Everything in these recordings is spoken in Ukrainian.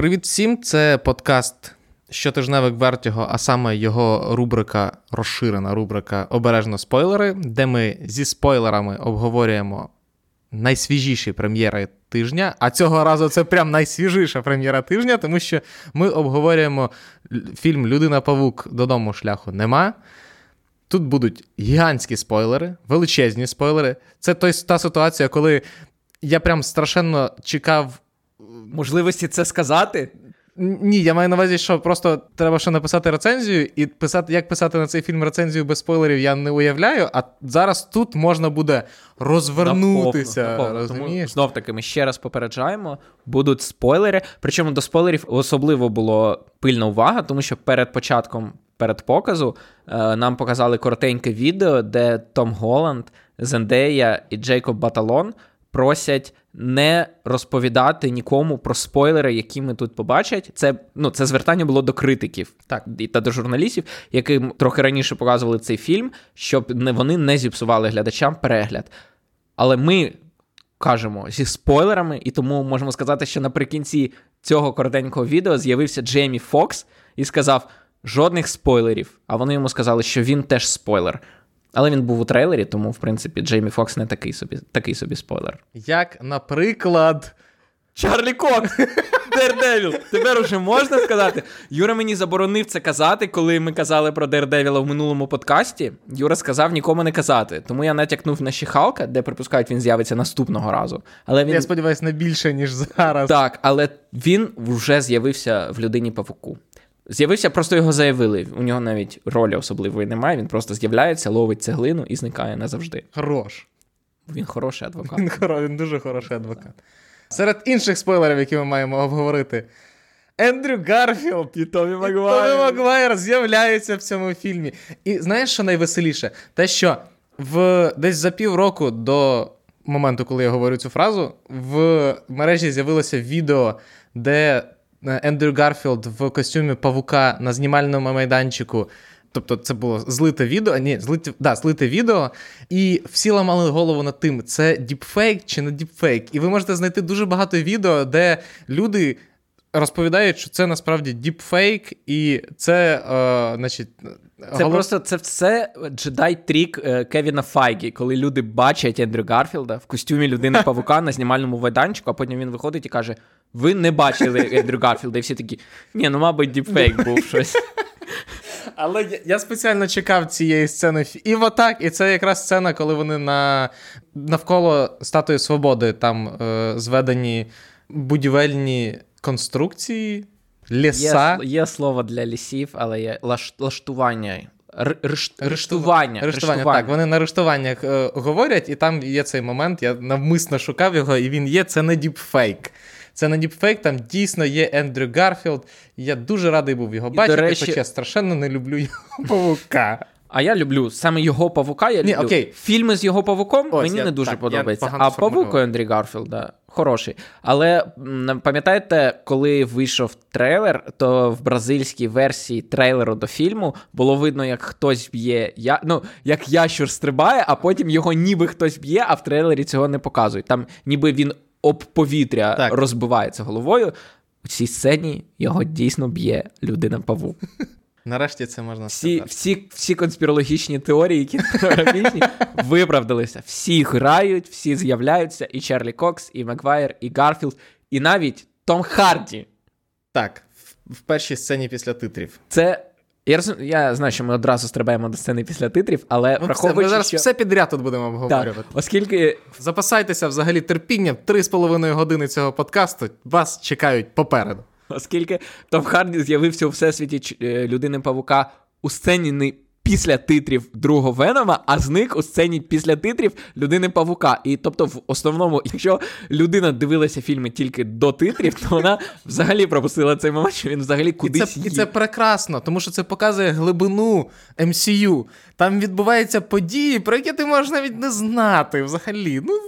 Привіт всім! Це подкаст щотижневик Вертіго, а саме його рубрика, розширена рубрика Обережно спойлери, де ми зі спойлерами обговорюємо найсвіжіші прем'єри тижня. А цього разу це прям найсвіжіша прем'єра тижня, тому що ми обговорюємо фільм Людина Павук додому шляху нема. Тут будуть гігантські спойлери, величезні спойлери. Це той, та ситуація, коли я прям страшенно чекав. Можливості це сказати? Ні, я маю на увазі, що просто треба ще написати рецензію, і писати, як писати на цей фільм рецензію без спойлерів, я не уявляю. А зараз тут можна буде розвернутися. Наповно, наповно. Тому знов таки ми ще раз попереджаємо, будуть спойлери. Причому до спойлерів особливо було пильна увага, тому що перед початком. Перед показу е, нам показали коротеньке відео, де Том Голланд, Зендея і Джейкоб Баталон просять не розповідати нікому про спойлери, які ми тут побачать. Це ну, це звертання було до критиків так, і та до журналістів, яким трохи раніше показували цей фільм, щоб не, вони не зіпсували глядачам перегляд. Але ми кажемо зі спойлерами, і тому можемо сказати, що наприкінці цього коротенького відео з'явився Джеймі Фокс і сказав: жодних спойлерів. А вони йому сказали, що він теж спойлер. Але він був у трейлері, тому, в принципі, Джеймі Фокс не такий собі такий собі спойлер. Як, наприклад, Чарлі Кокс! Дердевіл! Тепер уже можна сказати. Юра мені заборонив це казати, коли ми казали про Дердевіла в минулому подкасті. Юра сказав нікому не казати. Тому я натякнув на She-Hulk а, де припускають, він з'явиться наступного разу. Але він... Я сподіваюся, не більше, ніж зараз. Так, але він вже з'явився в людині павуку. З'явився, просто його заявили. У нього навіть ролі особливої немає. Він просто з'являється, ловить цеглину і зникає назавжди. Хорош. Він хороший адвокат. Він хоро... він дуже хороший адвокат. Серед інших спойлерів, які ми маємо обговорити, Ендрю Гарфілд і Тобі Магуайр. Тобі Магуайр з'являються в цьому фільмі. І знаєш, що найвеселіше? Те, що в десь за півроку до моменту, коли я говорю цю фразу, в мережі з'явилося відео, де Ендрю Гарфілд в костюмі павука на знімальному майданчику. Тобто це було злите відео, ні, злите, да, злите відео, і всі ламали голову над тим, це діпфейк чи не діпфейк. І ви можете знайти дуже багато відео, де люди розповідають, що це насправді діпфейк, і це, е, значить. Це голов... просто це все Jedi trick е, Кевіна Файгі, коли люди бачать Ендрю Гарфілда в костюмі людини павука на знімальному майданчику, а потім він виходить і каже: Ви не бачили Ендрю Гарфілда, і всі такі, ні, ну, мабуть, діпфейк був щось. Але я, я спеціально чекав цієї сцени. І отак, і це якраз сцена, коли вони на навколо статуї свободи там е, зведені будівельні конструкції, ліса. Є, є слово для лісів, але є лаш, лаштування. Рештування. Рештування. Рештування. Так, вони на рештуваннях е, говорять, і там є цей момент. Я навмисно шукав його, і він є. Це не діпфейк. Це не діпфейк, там дійсно є Ендрю Гарфілд. Я дуже радий був його і, бачити, речі... хоча я страшенно не люблю його павука. А я люблю саме його павука. Я Ні. Окей. Фільми з його павуком Ось, мені я, не дуже так, подобається. А павук Ендрю Гарфілда хороший. Але пам'ятаєте, коли вийшов трейлер, то в бразильській версії трейлеру до фільму було видно, як хтось б'є. Я... Ну, як ящур стрибає, а потім його ніби хтось б'є, а в трейлері цього не показують. Там ніби він об повітря так. розбивається головою. У цій сцені його дійсно б'є людина павук. Нарешті це можна всі, сказати. Всі всі конспірологічні теорії, кінематографічні, виправдалися. Всі грають, всі з'являються, і Чарлі Кокс, і Маквайр, і Гарфілд, і навіть Том Харді. Так, в, в першій сцені після титрів. Це. Я розум... я знаю, що ми одразу стрибаємо до сцени після титрів, але ну, враховуючи, Ми зараз що... все підряд тут будемо обговорювати. Так, оскільки... Запасайтеся взагалі терпінням 3,5 години цього подкасту. Вас чекають попереду. Оскільки Том Харді з'явився у всесвіті е, людини Павука у сцені не після титрів другого Венома, а зник у сцені після титрів людини Павука. І тобто, в основному, якщо людина дивилася фільми тільки до титрів, то вона взагалі пропустила цей момент, що він взагалі кудись. І це, і це прекрасно, тому що це показує глибину MCU. Там відбуваються події, про які ти можеш навіть не знати взагалі. Ну,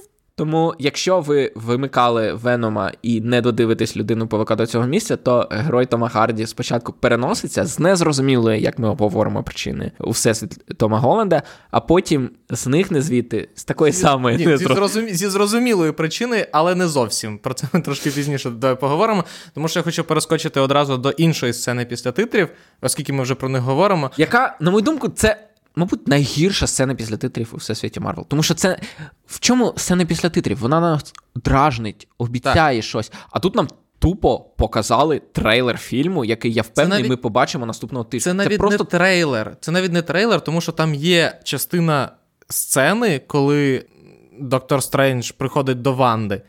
Тому, якщо ви вимикали Венома і не додивитесь людину павука до цього місця, то герой Тома Харді спочатку переноситься з незрозумілої, як ми обговоримо причини у всесвіт Тома Голланда, а потім зникне звідти з такої самої Ні, зі, зрозумі... зі зрозумілої причини, але не зовсім. Про це ми трошки пізніше давай поговоримо. Тому що я хочу перескочити одразу до іншої сцени після титрів, оскільки ми вже про них говоримо. Яка, на мою думку, це. Мабуть, найгірша сцена після титрів у всесвіті Марвел. Тому що це в чому сцена після титрів? Вона нас дражнить, обіцяє так. щось. А тут нам тупо показали трейлер фільму, який я впевнений, навіть... ми побачимо наступного тижня. Це навіть це просто... не трейлер. Це навіть не трейлер, тому що там є частина сцени, коли доктор Стрендж приходить до Ванди.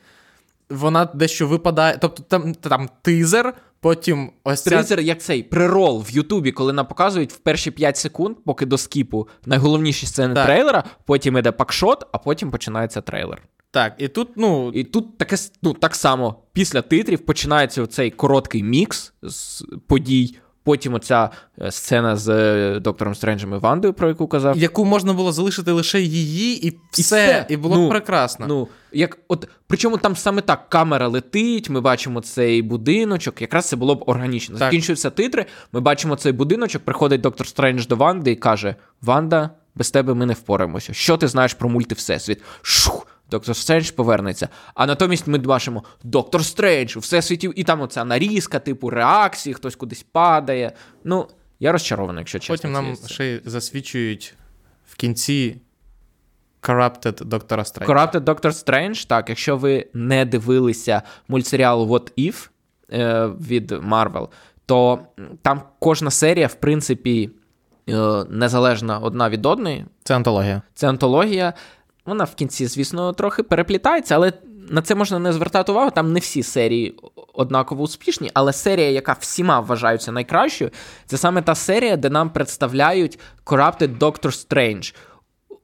Вона дещо випадає. Тобто там там тизер, потім ось ця... Як цей pre-roll в Ютубі, коли нам показують в перші 5 секунд, поки до скіпу найголовніші сцени так. трейлера, потім іде packshot, а потім починається трейлер. Так, і тут, ну. І тут таке ну, так само після титрів починається цей короткий мікс з подій. Потім оця е, сцена з е, доктором Стренджем і Вандою, про яку казав. Яку можна було залишити лише її, і все, і, все. і було ну, б прекрасно. Ну, як от, Причому там саме так камера летить, ми бачимо цей будиночок. Якраз це було б органічно. Так. Закінчуються титри, ми бачимо цей будиночок, приходить доктор Стрендж до Ванди і каже: Ванда, без тебе ми не впораємося. Що ти знаєш про мульти Всесвіт? Шух! Доктор Стрендж повернеться. А натомість ми бачимо Доктор Стрендж у всесвіті, і там оця нарізка, типу реакції, хтось кудись падає. Ну, я розчарований, якщо чесно. Потім нам ще й засвідчують в кінці Corrupted Доктора Стрендж. Corrupted Доктор Стрендж, так, якщо ви не дивилися мультсеріал What If е, від Marvel, то там кожна серія, в принципі, е, незалежна одна від одної. Це антологія. Це антологія. Вона в кінці, звісно, трохи переплітається, але на це можна не звертати увагу. Там не всі серії однаково успішні, але серія, яка всіма вважається найкращою, це саме та серія, де нам представляють Corrupted Doctor Strange.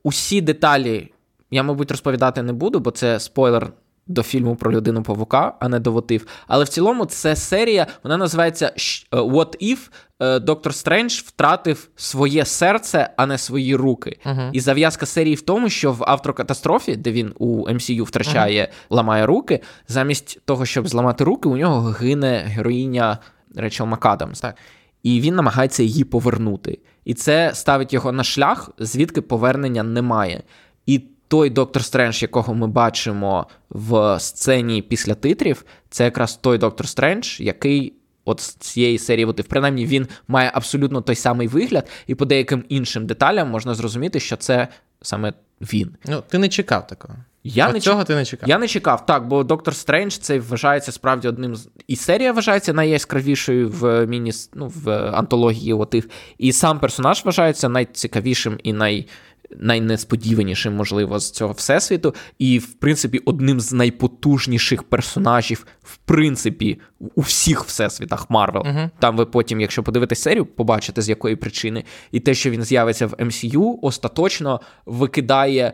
Усі деталі я, мабуть, розповідати не буду, бо це спойлер до фільму про людину павука, а не до What If. Але в цілому це серія, вона називається е, What If е, Доктор Стрендж втратив своє серце, а не свої руки. Uh-huh. І зав'язка серії в тому, що в автокатастрофі, де він у MCU втрачає, uh-huh. ламає руки, замість того, щоб зламати руки, у нього гине героїня Речел Макадамс. Так. І він намагається її повернути. І це ставить його на шлях, звідки повернення немає. І той доктор Стрендж, якого ми бачимо в сцені після титрів, це якраз той доктор Стрендж, який. От з цієї серії, от, принаймні, він має абсолютно той самий вигляд, і по деяким іншим деталям можна зрозуміти, що це саме він. Ну, ти не чекав такого. Я От не цього ти не чекав. Я не чекав, так, бо Доктор Стрендж це вважається справді одним з. І серія вважається найяскравішою в міні... ну, в антології. От, і сам персонаж вважається найцікавішим і най найнесподіванішим, можливо, з цього всесвіту, і, в принципі, одним з найпотужніших персонажів, в принципі, у всіх всесвітах Марвел. Uh-huh. Там ви потім, якщо подивитесь серію, побачите, з якої причини. І те, що він з'явиться в MCU, остаточно викидає.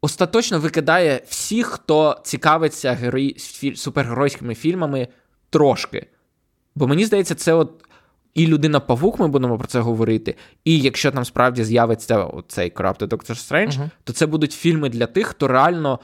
Остаточно викидає всіх, хто цікавиться герої... супергеройськими фільмами трошки. Бо мені здається, це от і людина Павук, ми будемо про це говорити. І якщо там справді з'явиться цей Doctor Strange, uh-huh. то це будуть фільми для тих, хто реально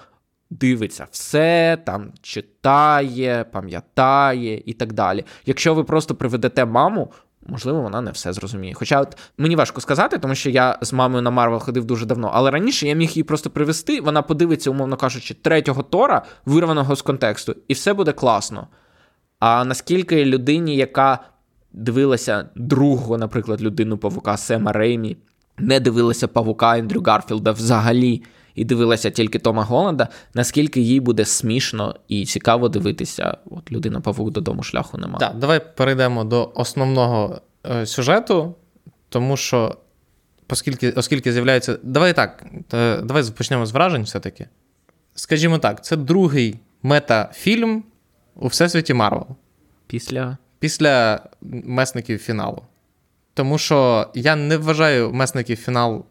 дивиться все, там читає, пам'ятає і так далі. Якщо ви просто приведете маму. Можливо, вона не все зрозуміє. Хоча от мені важко сказати, тому що я з мамою на Марвел ходив дуже давно. Але раніше я міг її просто привести, вона подивиться, умовно кажучи, третього Тора, вирваного з контексту, і все буде класно. А наскільки людині, яка дивилася другого, наприклад, людину павука Сема Реймі, не дивилася павука Ендрю Гарфілда взагалі, і дивилася тільки Тома Голланда, наскільки їй буде смішно і цікаво дивитися, от людина павук додому шляху немає. Так, давай перейдемо до основного е, сюжету, тому що, оскільки, оскільки з'являється. Давай так, давай почнемо з вражень все-таки. Скажімо так, це другий метафільм у всесвіті Марвел. Після після месників фіналу. Тому що я не вважаю месників фінал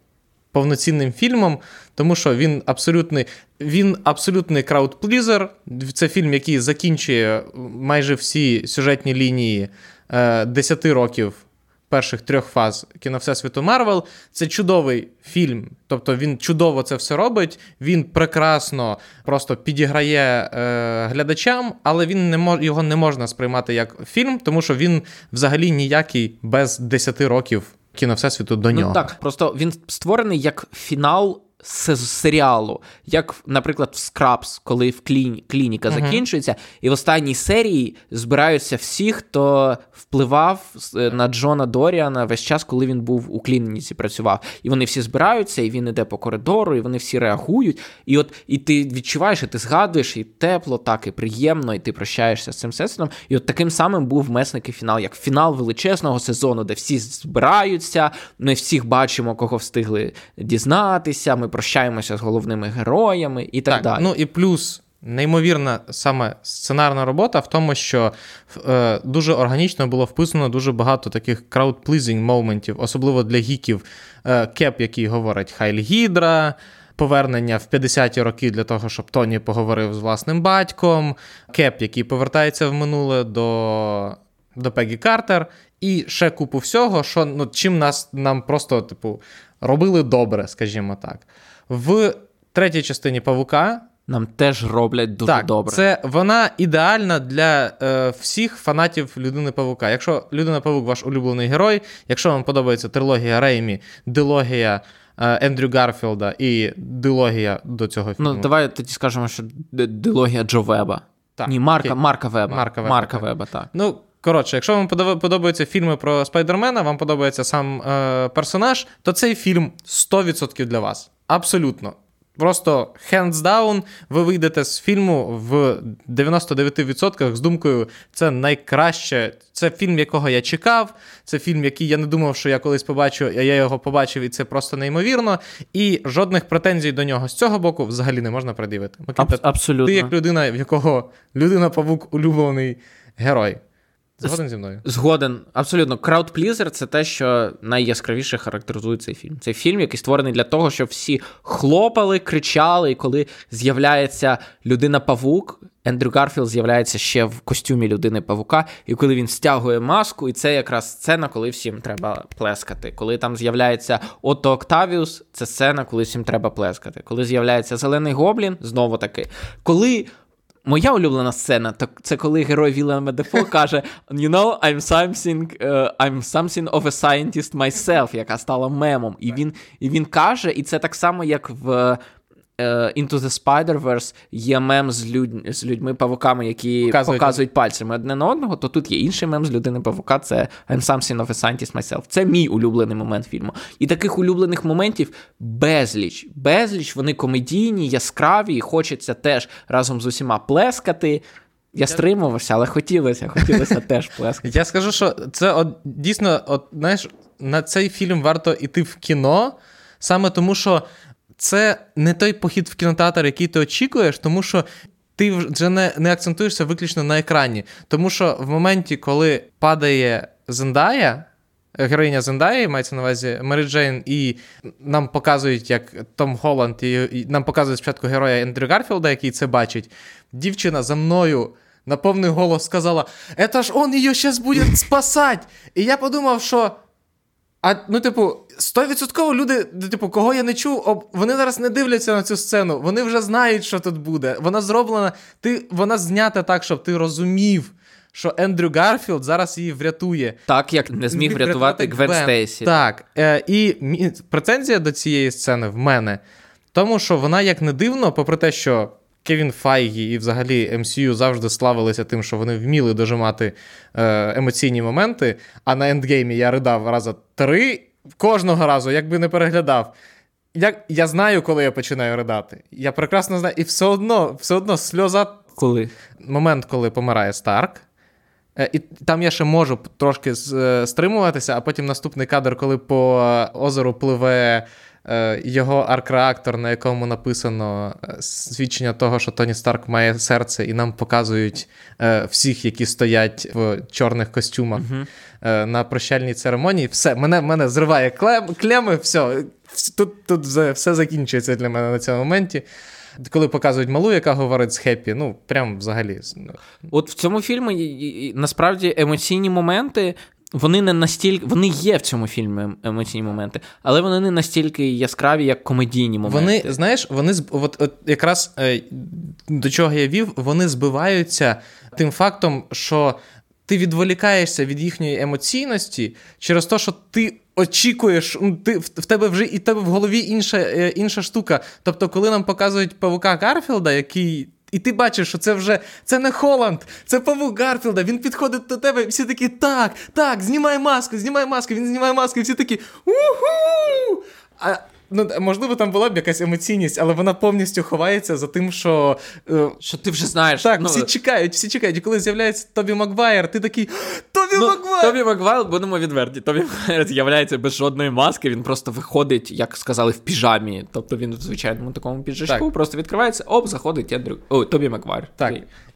повноцінним фільмом, тому що він абсолютний він абсолютний crowd-pleaser. Це фільм, який закінчує майже всі сюжетні лінії е, 10 років перших трьох фаз кіно Всесвіту Марвел. Це чудовий фільм. Тобто він чудово це все робить. Він прекрасно просто підіграє е, глядачам, але він не мож, його не можна сприймати як фільм, тому що він взагалі ніякий без 10 років кіно Всесвіту до нього. Ну так, просто він створений як фінал серіалу, як, наприклад, в Скрабс, коли в кліні, клініка uh-huh. закінчується, і в останній серії збираються всі, хто впливав е, на Джона Доріана весь час, коли він був у клініці, працював. І вони всі збираються, і він іде по коридору, і вони всі реагують. І от і ти відчуваєш, і ти згадуєш, і тепло, так, і приємно, і ти прощаєшся з цим всесвітом. І от таким самим був месник і фінал, як фінал величезного сезону, де всі збираються, ми всіх бачимо, кого встигли дізнатися. Ми прощаємося з головними героями і так, так далі. Ну і плюс. Неймовірна саме сценарна робота в тому, що е, дуже органічно було вписано дуже багато таких crowd-pleasing моментів, особливо для гіків. Е, Кеп, який говорить Хайль Гідра, повернення в 50-ті роки для того, щоб Тоні поговорив з власним батьком, Кеп, який повертається в минуле до до Пегі Картер, і ще купу всього, що ну, чим нас нам просто, типу, робили добре, скажімо так. В третій частині Павука. Нам теж роблять дуже так, добре. Це вона ідеальна для е, всіх фанатів людини Павука. Якщо людина Павук ваш улюблений герой, якщо вам подобається трилогія Реймі, дилогія е, Ендрю Гарфілда і дилогія до цього ну, фільму. Ну, давай тоді скажемо, що дилогія Джо Веба. Так, Ні, Марка Марка Веба. Марка Веба, Марка так. Веба, так. Ну, Коротше, якщо вам подобаються фільми про Спайдермена, вам подобається сам е, персонаж, то цей фільм 100% для вас. Абсолютно. Просто hands down, ви вийдете з фільму в 99% з думкою, це найкраще. Це фільм, якого я чекав. Це фільм, який я не думав, що я колись побачу, а я його побачив, і це просто неймовірно. І жодних претензій до нього з цього боку взагалі не можна пред'явити. Аб- абсолютно. Ти як людина, в якого людина-павук улюблений герой. Згоден зі мною. Згоден, абсолютно. Краудплізер це те, що найяскравіше характеризує цей фільм. Цей фільм, який створений для того, щоб всі хлопали, кричали, і коли з'являється людина-павук. Ендрю Гарфілд з'являється ще в костюмі людини-павука, і коли він стягує маску, і це якраз сцена, коли всім треба плескати. Коли там з'являється Отто Октавіус, це сцена, коли всім треба плескати. Коли з'являється Зелений Гоблін, знову таки. Коли Моя улюблена сцена, то це коли герой Віллема Дефо каже: You know, I'm something uh, I'm something of a scientist myself, яка стала мемом. І він і він каже, і це так само, як в Into the Spider-Verse є мем з людь... з людьми-павуками, які показують. показують пальцями одне на одного, то тут є інший мем з людини-павука, це I'm something of a scientist myself. Це мій улюблений момент фільму. І таких улюблених моментів безліч. Безліч, вони комедійні, яскраві, і хочеться теж разом з усіма плескати. Я стримувався, але хотілося, хотілося теж плескати. Я скажу, що це от, дійсно, от, знаєш, на цей фільм варто йти в кіно, саме тому що це не той похід в кінотеатр, який ти очікуєш, тому що. Ти вже не не акцентуєшся виключно на екрані. Тому що в моменті, коли падає Зендая, героїня Зендаї, мається на увазі Мері Джейн, і нам показують, як Том Холланд, і, і нам показують спочатку героя Ендрю Гарфілда, який це бачить. Дівчина за мною на повний голос сказала: «Это ж он її зараз буде спасати! І я подумав, що. А ну, типу, 100% люди, типу, кого я не чув, вони зараз не дивляться на цю сцену. Вони вже знають, що тут буде. Вона зроблена, ти, вона знята так, щоб ти розумів, що Ендрю Гарфілд зараз її врятує. Так, як не зміг врятувати Гвен Стейсі. Так. Е, І претензія до цієї сцени в мене, тому що вона, як не дивно, попри те, що. Кевін Файгі і взагалі MCU завжди славилися тим, що вони вміли дожимати е, емоційні моменти. А на ендгеймі я ридав раза три кожного разу, якби не переглядав. Я я знаю, коли я починаю ридати. Я прекрасно знаю. І все одно все одно сльоза. Коли? Момент, коли помирає Старк. Е, і там я ще можу трошки е, стримуватися, а потім наступний кадр, коли по озеру пливе його арк-реактор, на якому написано е, свідчення того, що Тоні Старк має серце, і нам показують е, всіх, які стоять в чорних костюмах uh-huh. на прощальній церемонії. Все, мене мене зриває клем, клеми, все. Тут тут все закінчується для мене на цьому моменті. Коли показують малу, яка говорить з Хеппі, ну прям взагалі. От в цьому фільмі насправді емоційні моменти вони не настільки. Вони є в цьому фільмі емоційні моменти, але вони не настільки яскраві, як комедійні моменти. Вони, знаєш, вони от, от якраз е, до чого я вів, вони збиваються тим фактом, що ти відволікаєшся від їхньої емоційності через те, що ти. Очікуєш, ти в тебе вже і тебе в голові інша е, інша штука. Тобто, коли нам показують павука Гарфілда, який і ти бачиш, що це вже це не Холланд, це павук Гарфілда. Він підходить до тебе, і всі такі, так, так, знімай маску, знімай маску, він знімає маску, і всі такі уху! А Ну, можливо, там була б якась емоційність, але вона повністю ховається за тим, що е, Що ти вже знаєш. Так, ну... всі чекають, всі чекають. І коли з'являється Тобі Маквайер, ти такий Тобі ну, Маквайер! Тобі Маквайер, будемо відверті. Тобі Маквайер з'являється без жодної маски, він просто виходить, як сказали, в піжамі. Тобто він в звичайному такому піджачку, просто відкривається, оп, заходить Ендрю. О, Тобі Маквайер. Так.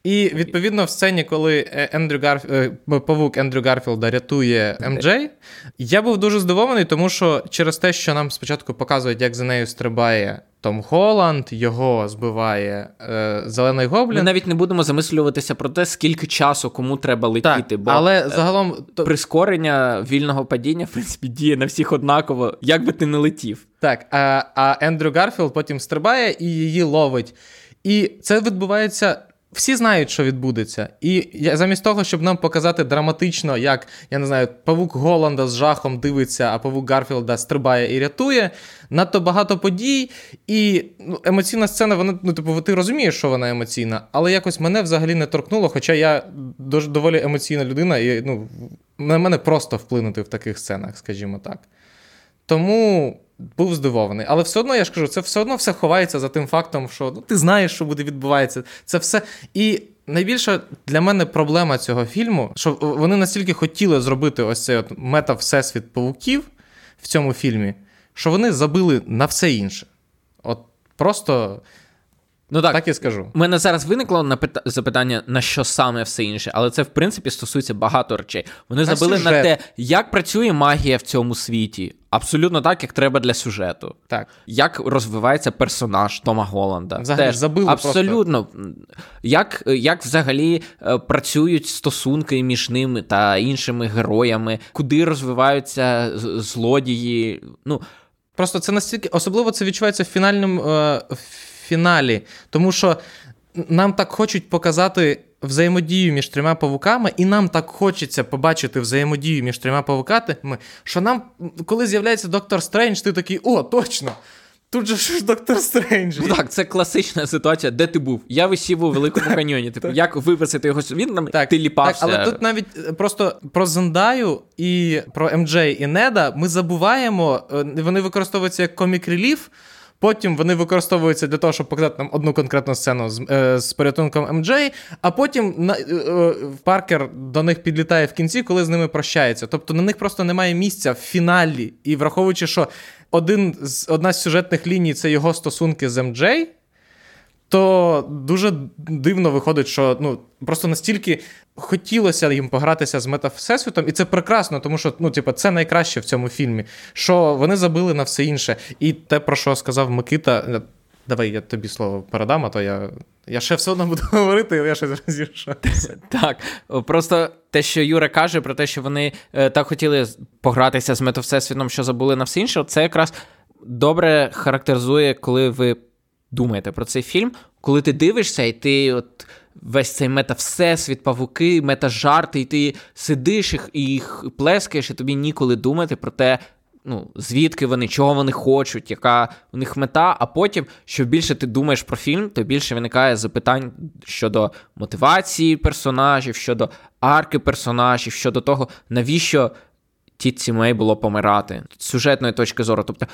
І відповідно в сцені, коли е, Ендрю Гарф... Е, павук Ендрю Гарфілда рятує МД, я був дуже здивований, тому що через те, що нам спочатку показують, як за нею стрибає Том Холланд, його збиває е, Зелений Гоблін. Ми навіть не будемо замислюватися про те, скільки часу кому треба летіти. Так, бо але е, загалом прискорення вільного падіння, в принципі, діє на всіх однаково, як би ти не летів. Так, а, а Ендрю Гарфілд потім стрибає і її ловить. І це відбувається всі знають, що відбудеться. І замість того, щоб нам показати драматично, як я не знаю, павук Голланда з жахом дивиться, а павук Гарфілда стрибає і рятує. Надто багато подій, і ну, емоційна сцена, вона ну, типу, ти розумієш, що вона емоційна, але якось мене взагалі не торкнуло. Хоча я доволі емоційна людина, і ну, на мене просто вплинути в таких сценах, скажімо так. Тому був здивований. Але все одно я ж кажу, це все одно все ховається за тим фактом, що ну, ти знаєш, що буде відбуватися. Це все. І найбільша для мене проблема цього фільму, що вони настільки хотіли зробити ось цей от мета-всесвіт павуків в цьому фільмі, що вони забили на все інше. От просто. Ну так так і скажу. У мене зараз виникло на пита... запитання, на що саме все інше, але це в принципі стосується багато речей. Вони на забили сюжет. на те, як працює магія в цьому світі. Абсолютно так, як треба для сюжету. Так. Як розвивається персонаж Тома Голланда. Взагалі, Теж забили Абсолютно. Просто. Як як взагалі е, працюють стосунки між ними та іншими героями, куди розвиваються злодії. Ну, Просто це настільки особливо це відчувається в фінальному. Е, фіналі. Тому що нам так хочуть показати взаємодію між трьома павуками, і нам так хочеться побачити взаємодію між трьома павуками, що нам, коли з'являється доктор Стрендж, ти такий, о, точно! Тут же ж доктор Стрендж. Ну Так, це класична ситуація, де ти був. Я висів у великому каньйоні. Типу, як виписати його Він нам так, ти ліпався. Так, Але тут навіть е, просто про Зендаю і про МД і Неда ми забуваємо, е, вони використовуються як комік-реліф. Потім вони використовуються для того, щоб показати нам одну конкретну сцену з е, з порятунком МД, а потім на, е, е, Паркер до них підлітає в кінці, коли з ними прощається. Тобто на них просто немає місця в фіналі. І враховуючи, що один з одна з сюжетних ліній це його стосунки з МД, то дуже дивно виходить, що ну просто настільки хотілося їм погратися з метавсесвітом, і це прекрасно, тому що ну, типу, це найкраще в цьому фільмі. Що вони забили на все інше. І те, про що сказав Микита. Е, давай я тобі слово передам, а то я я ще все одно буду говорити, я щось розіршатися. Так. Просто те, що Юра каже, про те, що вони е, так хотіли погратися з метавсесвітом, що забули на все інше, це якраз добре характеризує, коли ви думаєте про цей фільм, коли ти дивишся, і ти от весь цей мета-всесвіт, павуки, мета-жарти, і ти сидиш їх і їх плескаєш, і тобі ніколи думати про те, ну, звідки вони, чого вони хочуть, яка у них мета. А потім, що більше ти думаєш про фільм, то більше виникає запитань щодо мотивації персонажів, щодо арки персонажів, щодо того, навіщо тітці Мей було помирати з сюжетної точки зору. Тобто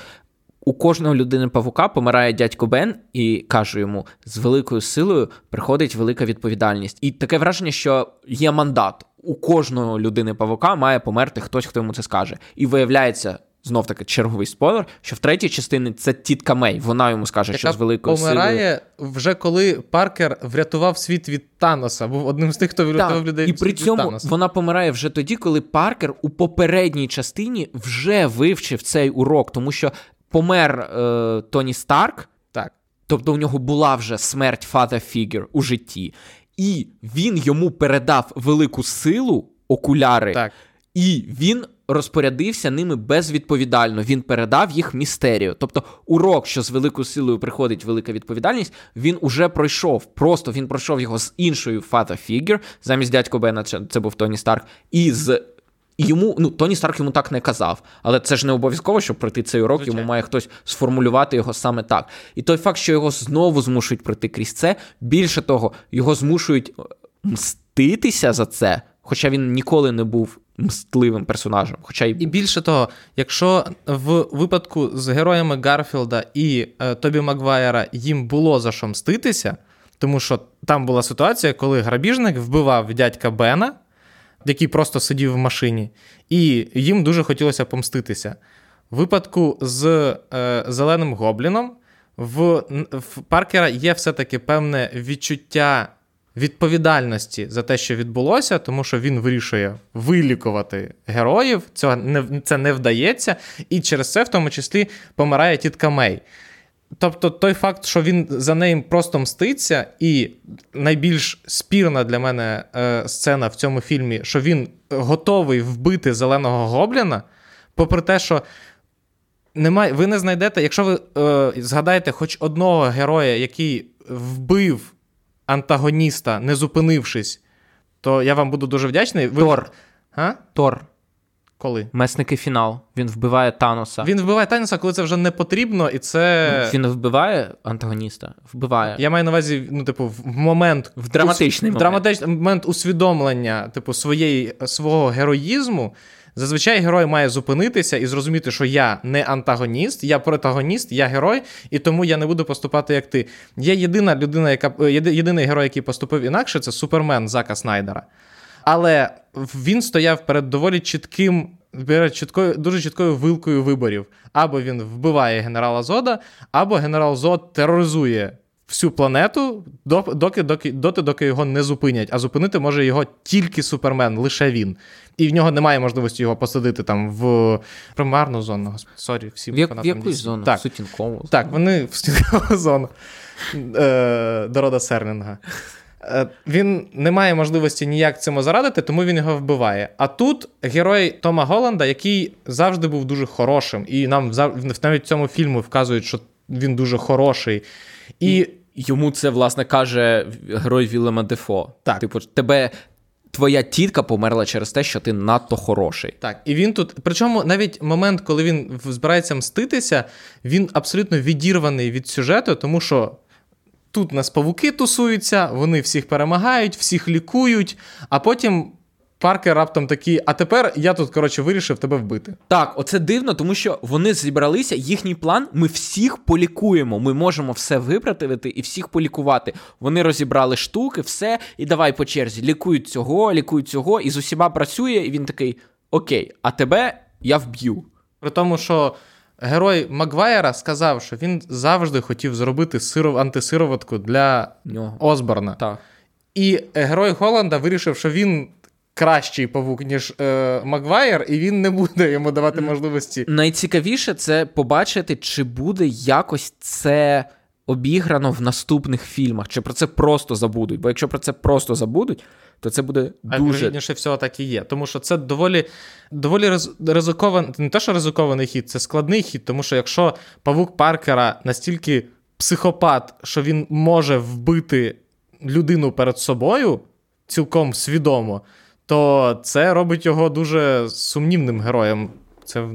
у кожного людини павука помирає дядько Бен і каже йому: з великою силою приходить велика відповідальність. І таке враження, що є мандат. У кожного людини павука має померти хтось, хто йому це скаже. І виявляється. Знов таки черговий спойлер, що в третій частині це тітка Мей. Вона йому скаже, Яка що з великою помирає силою... вже коли Паркер врятував світ від Таноса. Був одним з тих, хто врятував так, людей. І при цьому від вона помирає вже тоді, коли Паркер у попередній частині вже вивчив цей урок, тому що помер е, Тоні Старк, так. тобто у нього була вже смерть Father Figure у житті, і він йому передав велику силу, окуляри. Так. І він розпорядився ними безвідповідально. Він передав їх містерію. Тобто, урок, що з великою силою приходить велика відповідальність, він уже пройшов. Просто він пройшов його з іншою father figure, замість дядько Бена, це був Тоні Старк, і з. Йому, ну, Тоні Старк йому так не казав, але це ж не обов'язково, щоб пройти цей урок, Звичайно. йому має хтось сформулювати його саме так. І той факт, що його знову змушують пройти крізь це, більше того, його змушують е, мститися за це, хоча він ніколи не був мстливим персонажем. Хоча й... І більше того, якщо в випадку з героями Гарфілда і е, Тобі Маквайера їм було за що мститися, тому що там була ситуація, коли грабіжник вбивав дядька Бена, який просто сидів в машині, і їм дуже хотілося помститися. В випадку з е, Зеленим Гобліном в, в Паркера є все-таки певне відчуття відповідальності за те, що відбулося, тому що він вирішує вилікувати героїв. Цього не це не вдається, і через це в тому числі помирає тітка Мей. Тобто, той факт, що він за нею просто мститься, і найбільш спірна для мене е, сцена в цьому фільмі, що він готовий вбити зеленого гобліна, попри те, що немає, ви не знайдете, якщо ви е, згадаєте хоч одного героя, який вбив антагоніста, не зупинившись, то я вам буду дуже вдячний. Ви... Тор. А? Тор. Коли? Месники фінал. Він вбиває Таноса. Він вбиває Таноса, коли це вже не потрібно, і це. Він вбиває антагоніста. Вбиває. Я маю на увазі, ну, типу, в момент. В драматичний ус... момент. Драматичний момент усвідомлення, типу, своєї, свого героїзму. Зазвичай герой має зупинитися і зрозуміти, що я не антагоніст, я протагоніст, я герой, і тому я не буду поступати як ти. Є єдина людина, яка е, єдиний герой, який поступив інакше, це Супермен Зака Снайдера. Але він стояв перед доволі чітким, перед чіткою, дуже чіткою вилкою виборів. Або він вбиває генерала Зода, або генерал Зод тероризує всю планету, доки, доки, доти, доки його не зупинять. А зупинити може його тільки Супермен, лише він. І в нього немає можливості його посадити там в примарну зону. Sorry, всі В, як, в якусь зону? Так. В сутінкову. Так, вони в сутінкову зону е, Дорода Серлінга. Е, він не має можливості ніяк цьому зарадити, тому він його вбиває. А тут герой Тома Голланда, який завжди був дуже хорошим, і нам навіть в цьому фільму вказують, що він дуже хороший. І йому це, власне, каже герой Вілема Дефо. Так. Типу, тебе. Твоя тітка померла через те, що ти надто хороший. Так, і він тут. Причому навіть момент, коли він збирається мститися, він абсолютно відірваний від сюжету, тому що тут нас павуки тусуються, вони всіх перемагають, всіх лікують, а потім Паркер раптом такий, а тепер я тут, коротше, вирішив тебе вбити. Так, оце дивно, тому що вони зібралися, їхній план, ми всіх полікуємо. Ми можемо все виправити і всіх полікувати. Вони розібрали штуки, все, і давай по черзі. Лікують цього, лікують цього, і з усіма працює, і він такий: Окей, а тебе я вб'ю. При тому, що. Герой Маквайера сказав, що він завжди хотів зробити сиров, антисироватку для Нього. Осборна. Так. І герой Голланда вирішив, що він кращий павук, ніж е, Маквайер, і він не буде йому давати можливості. Найцікавіше це побачити, чи буде якось це обіграно в наступних фільмах, чи про це просто забудуть. Бо якщо про це просто забудуть, то це буде дуже. А всього так і є. Тому що це доволі доволі ризикований, не те, що ризикований хід, це складний хід, тому що якщо павук Паркера настільки психопат, що він може вбити людину перед собою цілком свідомо то це робить його дуже сумнівним героєм. Це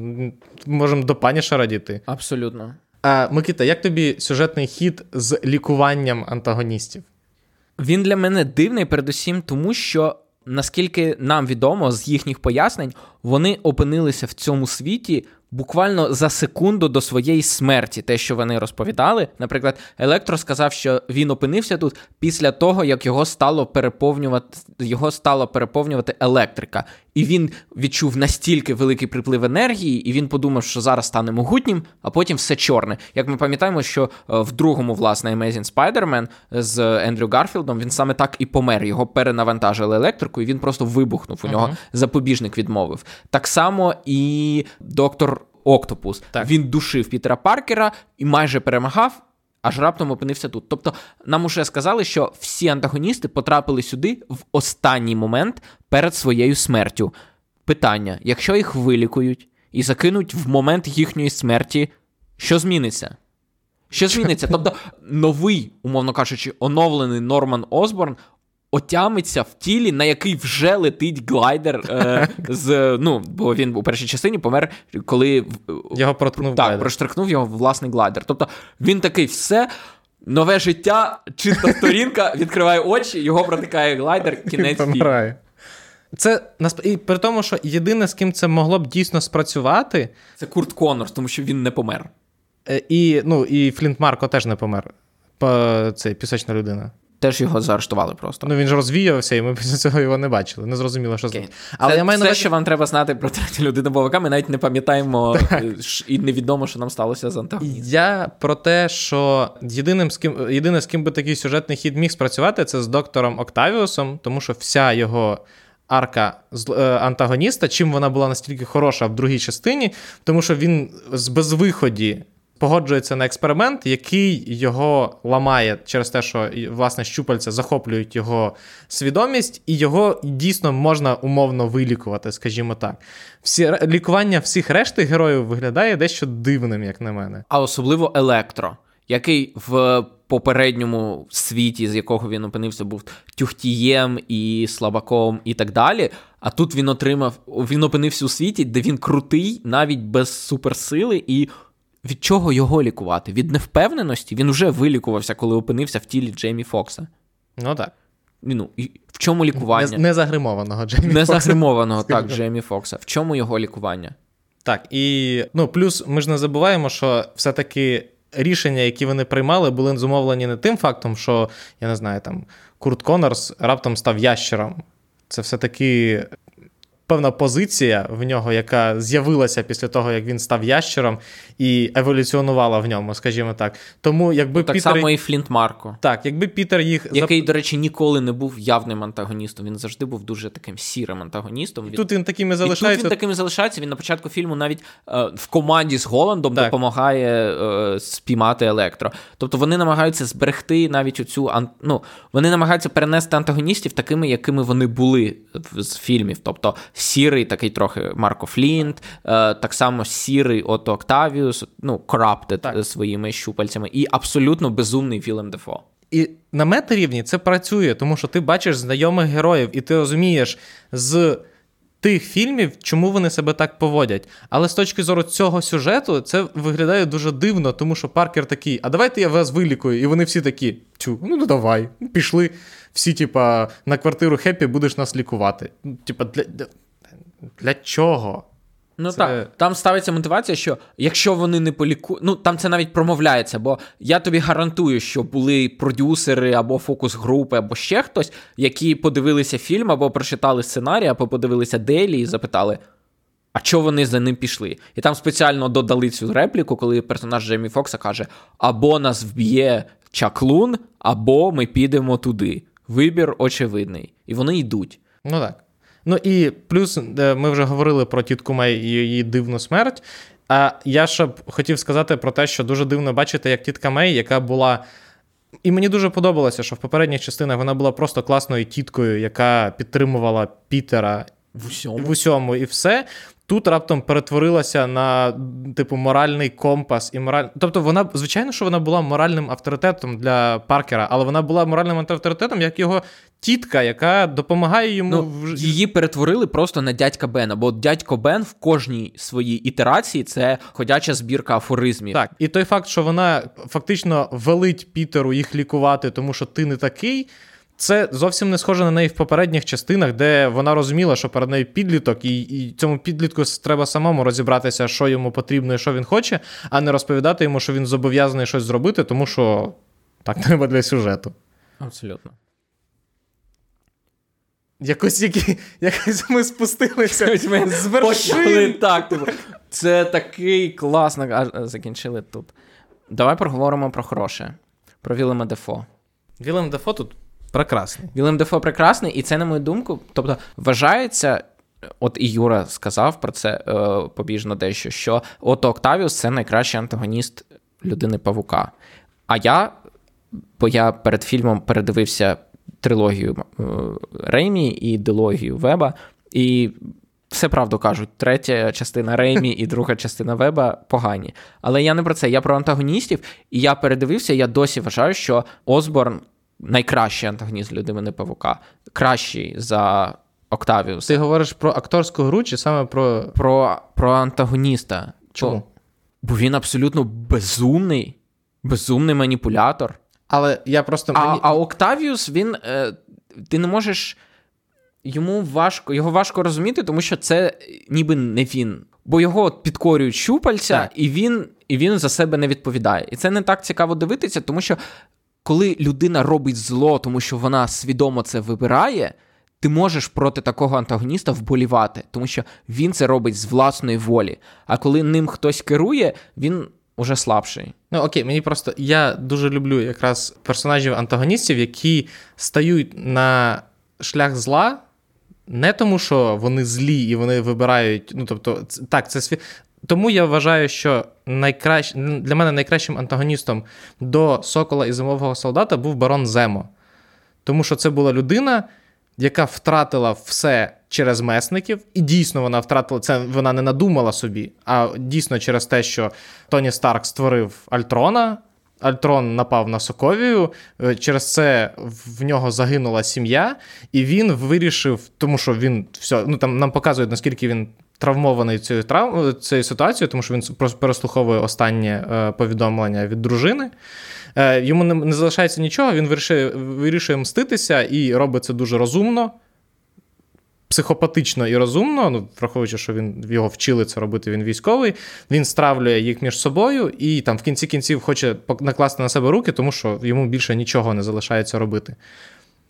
можемо до паніша радіти. Абсолютно. А, Микита, як тобі сюжетний хід з лікуванням антагоністів? Він для мене дивний, передусім, тому що, наскільки нам відомо з їхніх пояснень, вони опинилися в цьому світі буквально за секунду до своєї смерті, те, що вони розповідали. Наприклад, Електро сказав, що він опинився тут після того, як його стало переповнювати його стало переповнювати електрика. І він відчув настільки великий приплив енергії, і він подумав, що зараз стане могутнім, а потім все чорне. Як ми пам'ятаємо, що е, в другому, власне, Amazing Spider-Man з Ендрю Гарфілдом він саме так і помер. Його перенавантажили електрику, і він просто вибухнув. У нього uh-huh. запобіжник відмовив. Так само і доктор Октопус. Так. Він душив Пітера Паркера і майже перемагав. Аж раптом опинився тут. Тобто, нам уже сказали, що всі антагоністи потрапили сюди в останній момент перед своєю смертю. Питання: якщо їх вилікують і закинуть в момент їхньої смерті, що зміниться? Що зміниться? Тобто новий, умовно кажучи, оновлений Норман Осборн отямиться в тілі, на який вже летить глайдер е, з. Ну, бо він у першій частині помер, коли його проткнув так, глайдер. проштрикнув його власний глайдер. Тобто він такий все. Нове життя, чиста сторінка, відкриває очі, його протикає глайдер, кінець фільму. Це і при тому, що єдине, з ким це могло б дійсно спрацювати, це Курт Коннорс, тому що він не помер. Е, і ну, і Флінт Марко теж не помер. Це пісочна людина. Теж його заарештували просто. Ну він ж розвіявся, і ми після цього його не бачили. Не зрозуміло, що okay. Але це, я маю все, що вам треба знати про третю людину Бовика, ми навіть не пам'ятаємо е, і невідомо, що нам сталося з антагоністом. Я про те, що єдиним з ким єдине, з ким би такий сюжетний хід міг спрацювати, це з доктором Октавіусом, тому що вся його арка е, антагоніста, чим вона була настільки хороша в другій частині, тому що він з безвиході. Погоджується на експеримент, який його ламає через те, що власне щупальця захоплюють його свідомість, і його дійсно можна умовно вилікувати, скажімо так. Всі лікування всіх решти героїв виглядає дещо дивним, як на мене. А особливо електро, який в попередньому світі, з якого він опинився, був тюхтієм і слабаком, і так далі. А тут він отримав, він опинився у світі, де він крутий, навіть без суперсили, і від чого його лікувати? Від невпевненості він вже вилікувався, коли опинився в тілі Джеймі Фокса. Ну так. Ну, і В чому лікування? Незагримованого Джеймі Фокса. Незагримованого, так, Джеймі Фокса. В чому його лікування? Так, і ну, плюс ми ж не забуваємо, що все-таки рішення, які вони приймали, були зумовлені не тим фактом, що я не знаю, там Курт Конорс раптом став ящером. Це все-таки певна позиція в нього, яка з'явилася після того, як він став ящером, і еволюціонувала в ньому, скажімо так. Тому якби так Пітер... само і Флінт Марко. Так, якби Пітер їх який, до речі, ніколи не був явним антагоністом. Він завжди був дуже таким сірим антагоністом. І Тут він таким і залишається. І тут він таким і залишається. Він на початку фільму навіть е, в команді з Голландом так. допомагає е, спіймати електро. Тобто вони намагаються зберегти навіть оцю ну, вони намагаються перенести антагоністів такими, якими вони були з фільмів. Тобто сірий, такий трохи Марко Флінт, е, так само сірий Ото Октавіус, ну, Corrupted своїми щупальцями, і абсолютно безумний Вілем Дефо. І на мета-рівні це працює, тому що ти бачиш знайомих героїв, і ти розумієш з тих фільмів, чому вони себе так поводять. Але з точки зору цього сюжету, це виглядає дуже дивно, тому що Паркер такий, а давайте я вас вилікую. І вони всі такі, тю, ну давай, пішли. Всі, типа, на квартиру Хеппі будеш нас лікувати. Типа, для, для чого? Ну це... так, там ставиться мотивація, що якщо вони не полікують, ну там це навіть промовляється, бо я тобі гарантую, що були продюсери або фокус-групи, або ще хтось, які подивилися фільм, або прочитали сценарій, або подивилися Делі і запитали, а чого вони за ним пішли? І там спеціально додали цю репліку, коли персонаж Джеймі Фокса каже: або нас вб'є чаклун, або ми підемо туди. Вибір очевидний. І вони йдуть. Ну так. Ну і плюс ми вже говорили про тітку Мей і її дивну смерть. А я ще б хотів сказати про те, що дуже дивно бачити, як тітка Мей, яка була. І мені дуже подобалося, що в попередніх частинах вона була просто класною тіткою, яка підтримувала Пітера в усьому, в усьому і все тут раптом перетворилася на типу моральний компас і мораль. Тобто, вона, звичайно, що вона була моральним авторитетом для Паркера, але вона була моральним авторитетом як його тітка, яка допомагає йому ну, в її перетворили просто на дядька Бена. Бо дядько Бен в кожній своїй ітерації це ходяча збірка афоризмів. Так, і той факт, що вона фактично велить Пітеру їх лікувати, тому що ти не такий. Це зовсім не схоже на неї в попередніх частинах, де вона розуміла, що перед нею підліток, і і цьому підлітку треба самому розібратися, що йому потрібно і що він хоче, а не розповідати йому, що він зобов'язаний щось зробити, тому що так треба для сюжету. Абсолютно. Якось які, якось ми спустилися з вершин. так. Типу. Це такий класно. А закінчили тут. Давай проговоримо про хороше. Про Вілема Дефо. Вілем Дефо тут прекрасний. Вілем Дефо прекрасний, і це, на мою думку, тобто вважається. От і Юра сказав про це е, побіжно дещо, що Ото Октавіус це найкращий антагоніст людини Павука. А я, бо я перед фільмом передивився трилогію е, Реймі і дилогію Веба, і все правду кажуть. Третя частина Реймі і друга частина Веба погані. Але я не про це, я про антагоністів, і я передивився, я досі вважаю, що Осборн найкращий антагоніст людини Павука, кращий за Октавіус. Ти говориш про акторську гру чи саме про. Про, про антагоніста. Чому? Бо він абсолютно безумний, безумний маніпулятор. Але я просто. А, мені- а Октавіус, він. Е, ти не можеш. Йому важко, його важко розуміти, тому що це ніби не він. Бо його підкорюють щупальця, Так. і він, і він за себе не відповідає. І це не так цікаво дивитися, тому що коли людина робить зло, тому що вона свідомо це вибирає, ти можеш проти такого антагоніста вболівати, тому що він це робить з власної волі. А коли ним хтось керує, він уже слабший. Ну окей, мені просто я дуже люблю якраз персонажів антагоністів, які стають на шлях зла, не тому, що вони злі і вони вибирають. Ну тобто, так, це сві... Тому я вважаю, що найкращ... для мене найкращим антагоністом до Сокола і зимового солдата був барон Земо. Тому що це була людина, яка втратила все через месників, і дійсно вона втратила це. Вона не надумала собі, а дійсно через те, що Тоні Старк створив Альтрона. Альтрон напав на Соковію, е, через це в нього загинула сім'я, і він вирішив, тому що він все, ну там нам показують, наскільки він травмований цією трав... цією ситуацією, тому що він просто переслуховує останнє е, повідомлення від дружини. Е, йому не, залишається нічого, він вирішує, вирішує мститися і робить це дуже розумно, психопатично і розумно, ну, враховуючи, що він його вчили це робити, він військовий. Він стравлює їх між собою і там в кінці кінців хоче накласти на себе руки, тому що йому більше нічого не залишається робити.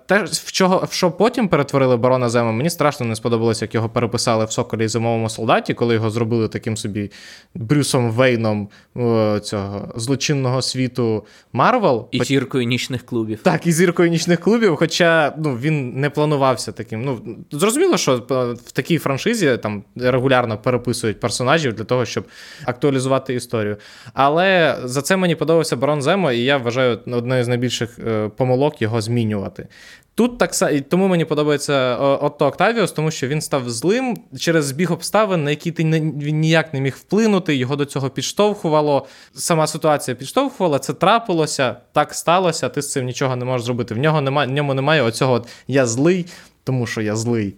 Те, в, чого, в що потім перетворили барона Зема, мені страшно не сподобалося, як його переписали в Соколі і зимовому солдаті, коли його зробили таким собі Брюсом Вейном цього злочинного світу Марвел. І зіркою нічних клубів. Так, і зіркою нічних клубів, хоча ну, він не планувався таким. Ну, зрозуміло, що е, в такій франшизі там регулярно переписують персонажів для того, щоб актуалізувати історію. Але за це мені подобався Барон Земо, і я вважаю одною з найбільших е, помилок його змінювати. Тут так само, тому мені подобається е, Отто Октавіус, тому що він став злим через збіг обставин, на які ти не- він ніяк не міг вплинути, його до цього підштовхувало. Сама ситуація підштовхувала, це трапилося, так сталося, ти з цим нічого не можеш зробити. В нього немає, в ньому немає оцього от я злий, тому що я злий.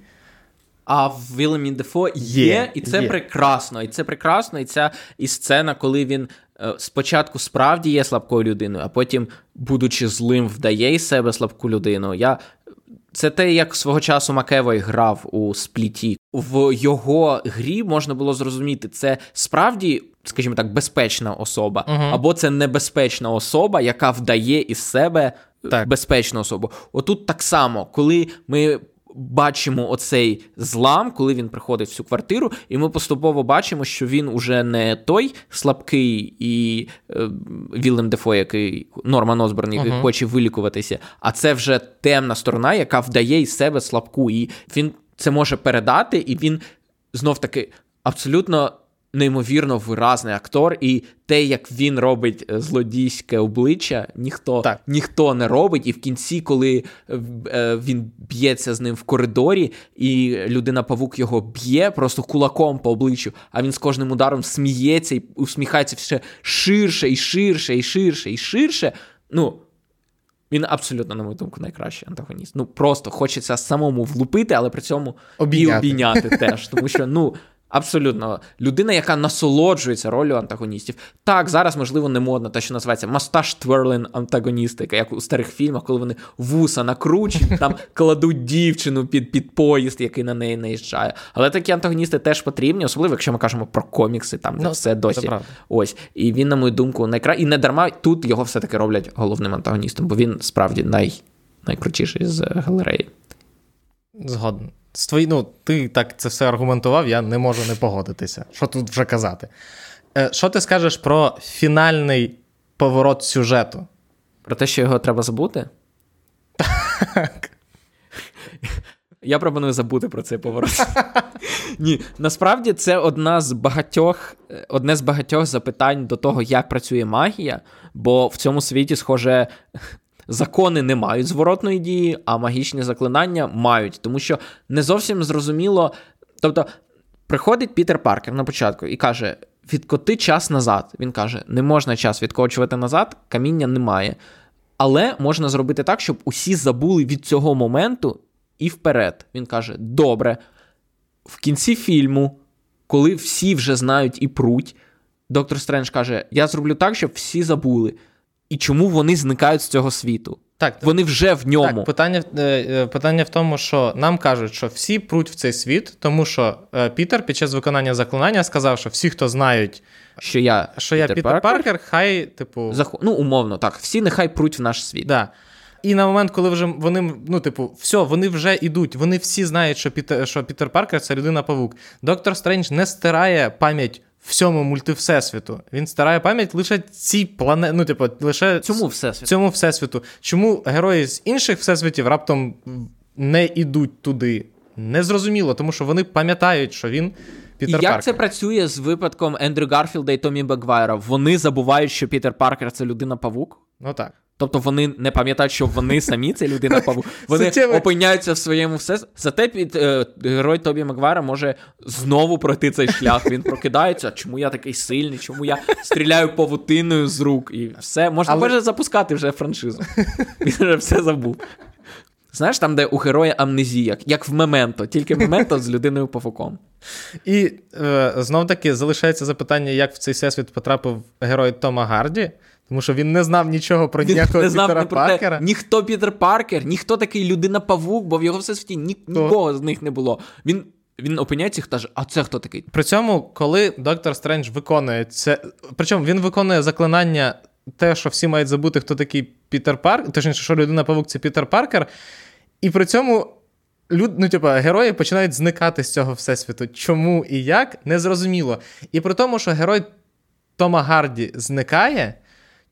А в Вілемі Дефо є, Є, і це є. прекрасно. І це прекрасно, і ця і сцена, коли він спочатку справді є слабкою людиною, а потім, будучи злим, вдає із себе слабку людину. Я... Це те, як свого часу Макевой грав у спліті. В його грі можна було зрозуміти, це справді, скажімо так, безпечна особа, Мгм. або це небезпечна особа, яка вдає із себе Так. безпечну особу. Отут так само, коли ми бачимо оцей злам, коли він приходить в цю квартиру, і ми поступово бачимо, що він уже не той слабкий і е, Вілем Дефо, який Норман Осборн, який Мгм. хоче вилікуватися, а це вже темна сторона, яка вдає із себе слабку. І він це може передати, і він знов таки абсолютно. Неймовірно виразний актор, і те, як він робить е, злодійське обличчя, ніхто Так. ніхто не робить. І в кінці, коли е, е, він б'ється з ним в коридорі, і людина павук його б'є просто кулаком по обличчю, а він з кожним ударом сміється і усміхається все ширше і ширше, і ширше, і ширше. Ну. Він абсолютно, на мою думку, найкращий антагоніст. Ну просто хочеться самому влупити, але при цьому Обійняти. і обійняти теж. Тому що, ну. Абсолютно, людина, яка насолоджується ролью антагоністів. Так, зараз, можливо, не модно, те, що називається мастаж тверлин антагоністика, як у старих фільмах, коли вони вуса накручують, там кладуть дівчину під, під поїзд, який на неї наїжджає. Але такі антагоністи теж потрібні, особливо, якщо ми кажемо про комікси, там де Ну, все досі. Ось. І він, на мою думку, найкращий. І не дарма тут його все-таки роблять головним антагоністом, бо він справді най... найкрутіший з галереї. Згоден. З твої, ну, ти так це все аргументував, я не можу не погодитися. Що тут вже казати? Е, що ти скажеш про фінальний поворот сюжету? Про те, що його треба забути. Я пропоную забути про цей поворот. Ні, насправді це одна з багатьох, одне з багатьох запитань до того, як працює магія, бо в цьому світі, схоже, закони не мають зворотної дії, а магічні заклинання мають, тому що не зовсім зрозуміло. Тобто, Приходить Пітер Паркер на початку і каже: відкоти час назад. Він каже: не можна час відкочувати назад, каміння немає. Але можна зробити так, щоб усі забули від цього моменту і вперед. Він каже: добре, в кінці фільму, коли всі вже знають і пруть, доктор Стрендж каже: Я зроблю так, щоб всі забули. І чому вони зникають з цього світу? Так, Вони вже в ньому. Так, питання, е, е, питання в тому, що нам кажуть, що всі пруть в цей світ, тому що е, Пітер під час виконання заклинання сказав, що всі, хто знають, що я що я Пітер Паркер, хай, типу. Зах... Ну, умовно, так, всі нехай пруть в наш світ. Да. І на момент, коли вже вони, ну, типу, все, вони вже йдуть, вони всі знають, що Пітер, що Пітер Паркер це людина павук. Доктор Стрендж не стирає пам'ять всьому мультивсесвіту. Він стирає пам'ять лише цій планеті, ну, типу, лише цьому всесвіту. цьому всесвіту. Чому герої з інших всесвітів раптом не йдуть туди? Незрозуміло, тому що вони пам'ятають, що він. Пітер І як Паркер. це працює з випадком Ендрю Гарфілда і Тобі Маквайра? Вони забувають, що Пітер Паркер це людина-павук? Ну так. Тобто вони не пам'ятають, що вони самі це людина павук. Вони опиняються в своєму все. Зате під е, герой Тобі Маквайра може знову пройти цей шлях. Він прокидається. Чому я такий сильний? Чому я стріляю павутиною з рук? І все можна Але- може запускати вже франшизу. Він вже все забув. Знаєш, там, де у героя амнезія, як в Мементо, тільки Мементо з людиною павуком. І е, знов таки залишається запитання, як в цей всесвіт потрапив герой Тома Гарді, тому що він не знав нічого про Він ніякого не знав Пітера про Паркера. те, ніхто Пітер Паркер, ніхто такий людина-павук, бо в його всесвіті ні, нікого з них не було. Він, він опиняється і каже, а це хто такий? При цьому, коли доктор Стрендж виконує це. Причому він виконує заклинання, те, що всі мають забути, хто такий Пітер Паркер, точніше, що людина павук це Пітер Паркер. І при цьому люд, ну, типу, герої починають зникати з цього всесвіту. Чому і як, незрозуміло. І при тому, що герой Тома Гарді зникає,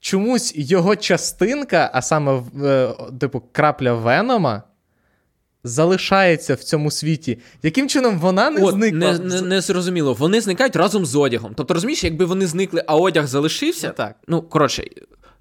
чомусь його частинка, а саме е, типу крапля Венома. Залишається в цьому світі. Яким чином вона не От, зникла? не, не, не зрозуміло. Вони зникають разом з одягом. Тобто, розумієш, якби вони зникли, а одяг залишився. Так. Ну, коротше,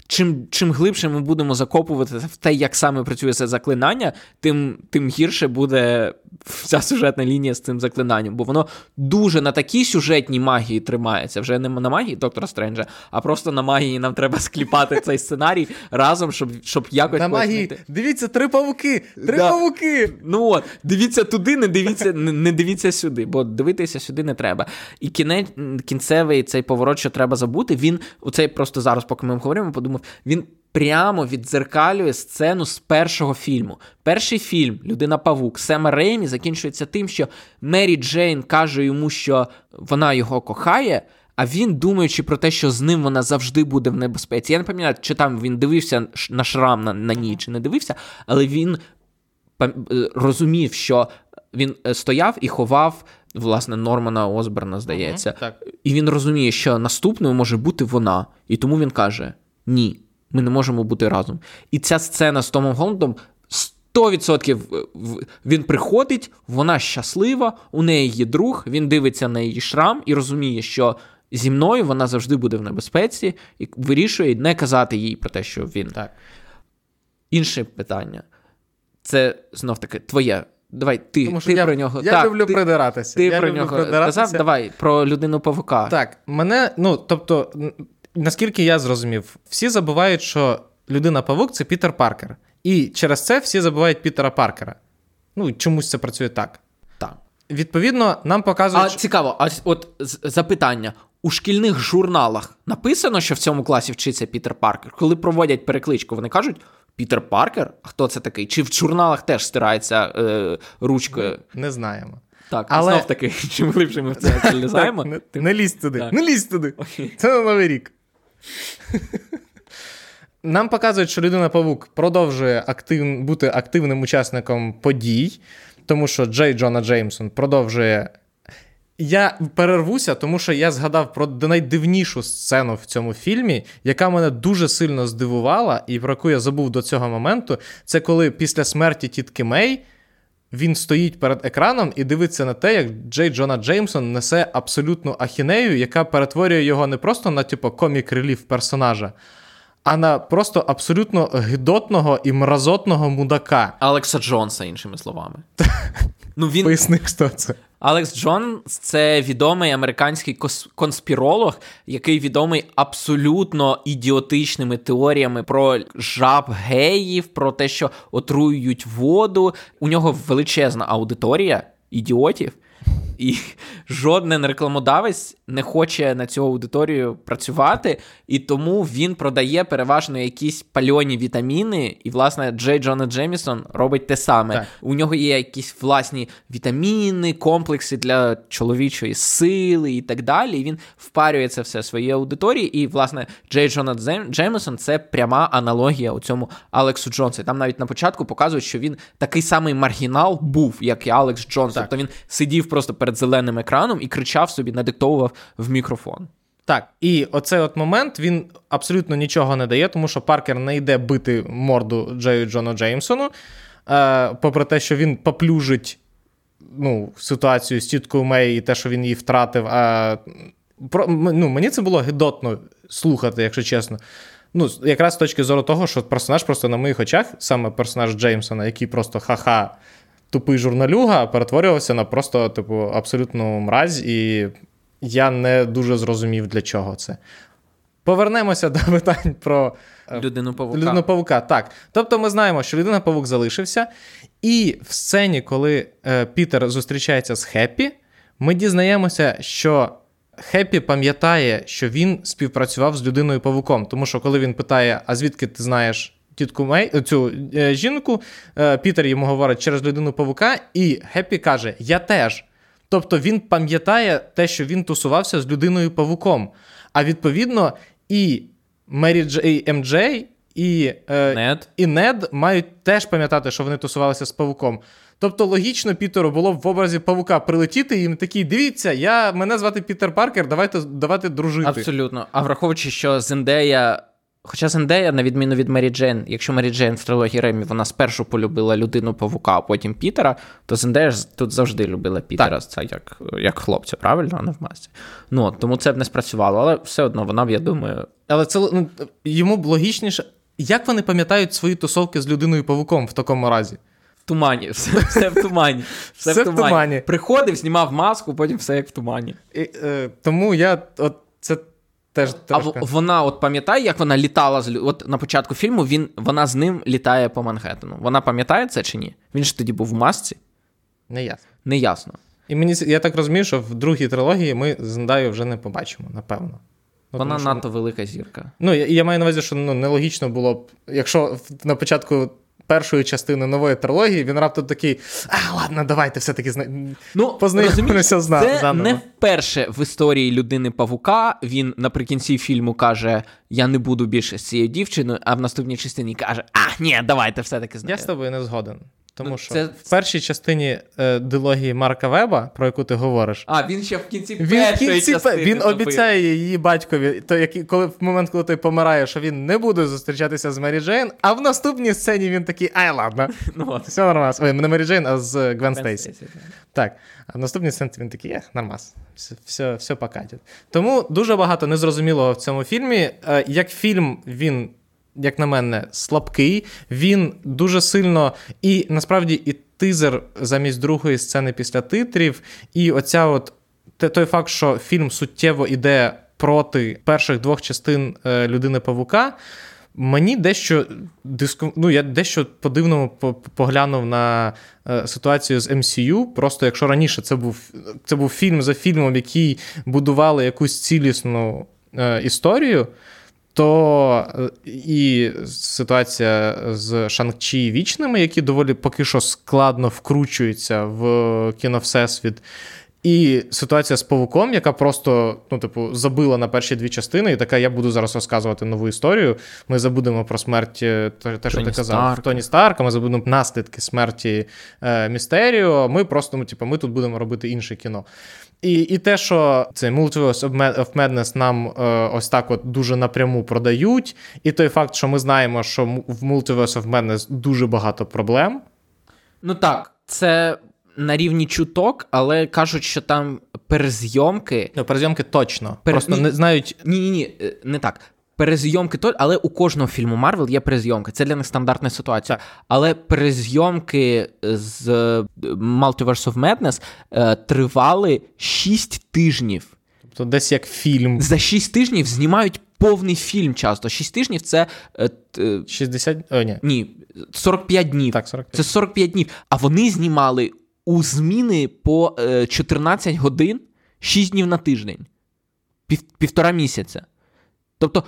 чим, чим глибше ми будемо закопувати в те, як саме працює це заклинання, тим, тим гірше буде вся сюжетна лінія з цим заклинанням. Бо воно дуже на такій сюжетній магії тримається. Вже не на магії доктора Стренджа, а просто на магії нам треба скліпати цей сценарій разом, щоб, щоб якось На магії. пояснити. Дивіться, три павуки! Три Да. павуки! Ну от, дивіться туди, не дивіться, не, не дивіться сюди, бо дивитися сюди не треба. І кінець, кінцевий цей поворот, що треба забути, він оцей просто зараз, поки ми говоримо, подумав, він прямо віддзеркалює сцену з першого фільму. Перший фільм Людина Павук Сема Реймі закінчується тим, що Мері Джейн каже йому, що вона його кохає. А він, думаючи про те, що з ним вона завжди буде в небезпеці. Я не пам'ятаю, чи там він дивився на шрам на, на ній, чи не дивився, але він е, розумів, що він е, стояв і ховав власне Нормана Осберна, здається. так. І він розуміє, що наступною може бути вона. І тому він каже: Ні, ми не можемо бути разом. І ця сцена з Томом Голландом 100% в- він приходить, вона щаслива, у неї є друг, він дивиться на її шрам і розуміє, що. Зі мною вона завжди буде в небезпеці і вирішує не казати їй про те, що він Так. Інше питання. Це знов таки твоє. Давай, ти, Тому що ти я, про нього. я так, люблю ти, придиратися. ти я про люблю нього придиратися. казав, давай, про людину павука. Так, мене, ну, тобто, наскільки я зрозумів, всі забувають, що людина павук це Пітер Паркер. І через це всі забувають Пітера Паркера. Ну, чомусь це працює так. Так. Відповідно, нам показують. А що- цікаво, а от запитання. У шкільних журналах написано, що в цьому класі вчиться Пітер Паркер. Коли проводять перекличку, вони кажуть Пітер Паркер? А хто це такий? Чи в журналах теж стирається е, ручкою? Не знаємо. Так, Але- знов таки, чим глибше ми в це залізаємо. Не, не лізь туди. Не лізь туди. Це на Новий рік. Нам показують, що людина Павук продовжує актив... бути активним учасником подій, тому що Джей Джона Джеймсон продовжує. Я перервуся, тому що я згадав про найдивнішу сцену в цьому фільмі, яка мене дуже сильно здивувала, і про яку я забув до цього моменту. Це коли після смерті тітки Мей він стоїть перед екраном і дивиться на те, як Джей Джона Джеймсон несе абсолютну ахінею, яка перетворює його не просто на типу комік реліф персонажа, а на просто абсолютно гидотного і мразотного мудака. Алекса Джонса, іншими словами. Ну, він... Поясни, хто це. Алекс Джонс це відомий американський конспіролог, який відомий абсолютно ідіотичними теоріями про жаб геїв, про те, що отруюють воду. У нього величезна аудиторія ідіотів. І жоден рекламодавець не хоче на цю аудиторію працювати, і тому він продає переважно якісь пальоні вітаміни. І, власне, Джей Джона Джемісон робить те саме. Так. У нього є якісь власні вітаміни, комплекси для чоловічої сили і так далі. І він впарює це все своїй аудиторії. І, власне, Джей Джона Джемісон це пряма аналогія у цьому Алексу Джонсу. Там навіть на початку показують, що він такий самий маргінал був, як і Алекс Джонс. Тобто він сидів просто перед зеленим екраном і кричав собі, надиктовував в мікрофон. Так, і оцей от момент він абсолютно нічого не дає, тому що Паркер не йде бити морду Джею Джону Джеймсону, е, попри те, що він поплюжить ну, ситуацію з тіткою Мей і те, що він її втратив. А, про, ну, Мені це було гидотно слухати, якщо чесно. Ну, Якраз з точки зору того, що персонаж просто на моїх очах, саме персонаж Джеймсона, який просто ха-ха тупий журналюга перетворювався на просто, типу, абсолютну мразь, і я не дуже зрозумів, для чого це. Повернемося до питань про е, людину павука. Людину павука. Так. Тобто ми знаємо, що людина павук залишився, і в сцені, коли е, Пітер зустрічається з Хеппі, ми дізнаємося, що Хеппі пам'ятає, що він співпрацював з людиною павуком. Тому що, коли він питає, а звідки ти знаєш тітку Мей, цю е, жінку, е, Пітер йому говорить через людину павука, і Хеппі каже: Я теж. Тобто він пам'ятає те, що він тусувався з людиною павуком. А відповідно, і Мері Джей МД і е, Нед. і Нед мають теж пам'ятати, що вони тусувалися з павуком. Тобто, логічно Пітеру було б в образі павука прилетіти і їм такий: дивіться, я мене звати Пітер Паркер, давайте давайте дружити. Абсолютно. А враховуючи, що Зендея Хоча Зендея, на відміну від Мері Джейн, якщо Мері Джейн в трилогії Ремі вона спершу полюбила людину павука, а потім Пітера, то Зендея ж тут завжди любила Пітера, так. це як як хлопця, правильно, а не в масці. Ну, Тому це б не спрацювало, але все одно вона б, я думаю. Але це ну, йому б логічніше. Як вони пам'ятають свої тусовки з людиною павуком в такому разі? В тумані, все все в тумані. Все, все в, тумані. в тумані. Приходив, знімав маску, потім все як в тумані. І, е, Тому я от це Теж трошки. А вона от пам'ятає, як вона літала з От на початку фільму він, вона з ним літає по Манхеттену. Вона пам'ятає це чи ні? Він ж тоді був в масці? Не ясно. Не ясно. І мені я так розумію, що в другій трилогії ми Зендаю вже не побачимо, напевно. Ну, Вона що... надто велика зірка. Ну, я я маю на увазі, що ну, нелогічно було б, якщо на початку першої частини нової трилогії, він раптом такий: а, ладно, давайте все-таки зна... ну, познайомимося з нами. Це не вперше в історії людини Павука він наприкінці фільму каже: Я не буду більше з цією дівчиною, а в наступній частині каже: А, ні, давайте все-таки знаю Я з тобою не згоден. Тому ну, що це... в першій частині е, дилогії Марка Веба, про яку ти говориш, а він ще в кінці він в кінці частини він обіцяє її батькові, то який, коли в момент, коли той помирає, що він не буде зустрічатися з Мері Джейн, а в наступній сцені він такий, ай, ладно, ну, все нормально. Ой, не Мері Джейн, а з Гвен Стейсі. Так. А в наступній сцені він такий, ех, нормас, все все, все покатить. Тому дуже багато незрозумілого в цьому фільмі. Е, як фільм, він як на мене, слабкий. Він дуже сильно і насправді і тизер замість другої сцени після титрів, і оця от той факт, що фільм суттєво іде проти перших двох частин е, людини Павука. Мені дещо диску... ну, я дещо по-дивному поглянув на е, ситуацію з MCU. Просто якщо раніше це був це був фільм за фільмом, який будували якусь цілісну е, історію, то е, і ситуація з Шанг-Чі вічними, які доволі поки що складно вкручуються в кіно Всесвіт. І ситуація з павуком, яка просто, ну, типу, забила на перші дві частини, і така: я буду зараз розказувати нову історію. Ми забудемо про смерть, е, те, що ти казав, Старк. Тоні Старка, ми забудемо наслідки смерті е, Містеріо. Ми просто, ну, типу, ми тут будемо робити інше кіно. І і те, що цей Multiverse of Madness нам е, ось так от дуже напряму продають, і той факт, що ми знаємо, що в Multiverse of Madness дуже багато проблем. Ну так, це на рівні чуток, але кажуть, що там перезйомки. Ну, перезйомки точно. Пер... Просто ні, не знають. Ні, ні, ні, не так. Перезйомки то, але у кожного фільму Марвел є перезйомки. Це для них стандартна ситуація. Так. Але перезйомки з е, Multiverse of Madness е, тривали 6 тижнів. Тобто десь як фільм. За 6 тижнів знімають повний фільм часто. 6 тижнів це е, т- 60. О, ні. ні, 45 днів. Так, 45. Це 45 днів. А вони знімали у зміни по е, 14 годин 6 днів на тиждень. Пів, півтора місяця. Тобто,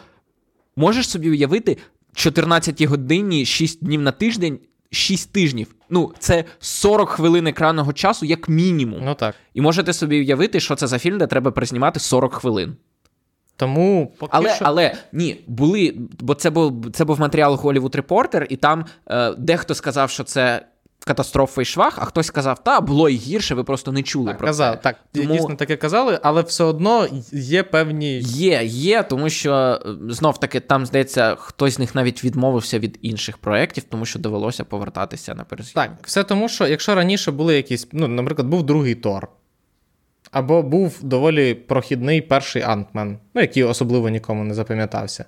можеш собі уявити 14 годині 6 днів на тиждень, 6 тижнів. Ну, це 40 хвилин екранного часу, як мінімум. Ну так. І можете собі уявити, що це за фільм, де треба признімати 40 хвилин. Тому поки Але, що... але ні, були, бо це був це був матеріал Hollywood Reporter, і там е, дехто сказав, що це катастрофа і швах, а хтось сказав, та було і гірше, ви просто не чули так, про казав, це. так, Тому- дійсно таке казали, але все одно є певні. Є, є, тому що е, знов таки там, здається, хтось з них навіть відмовився від інших проєктів, тому що довелося повертатися на перезйомки. Так, все тому, що якщо раніше були якісь, ну, наприклад, був другий Тор, або був доволі прохідний перший Антмен, ну, який особливо нікому не запам'ятався.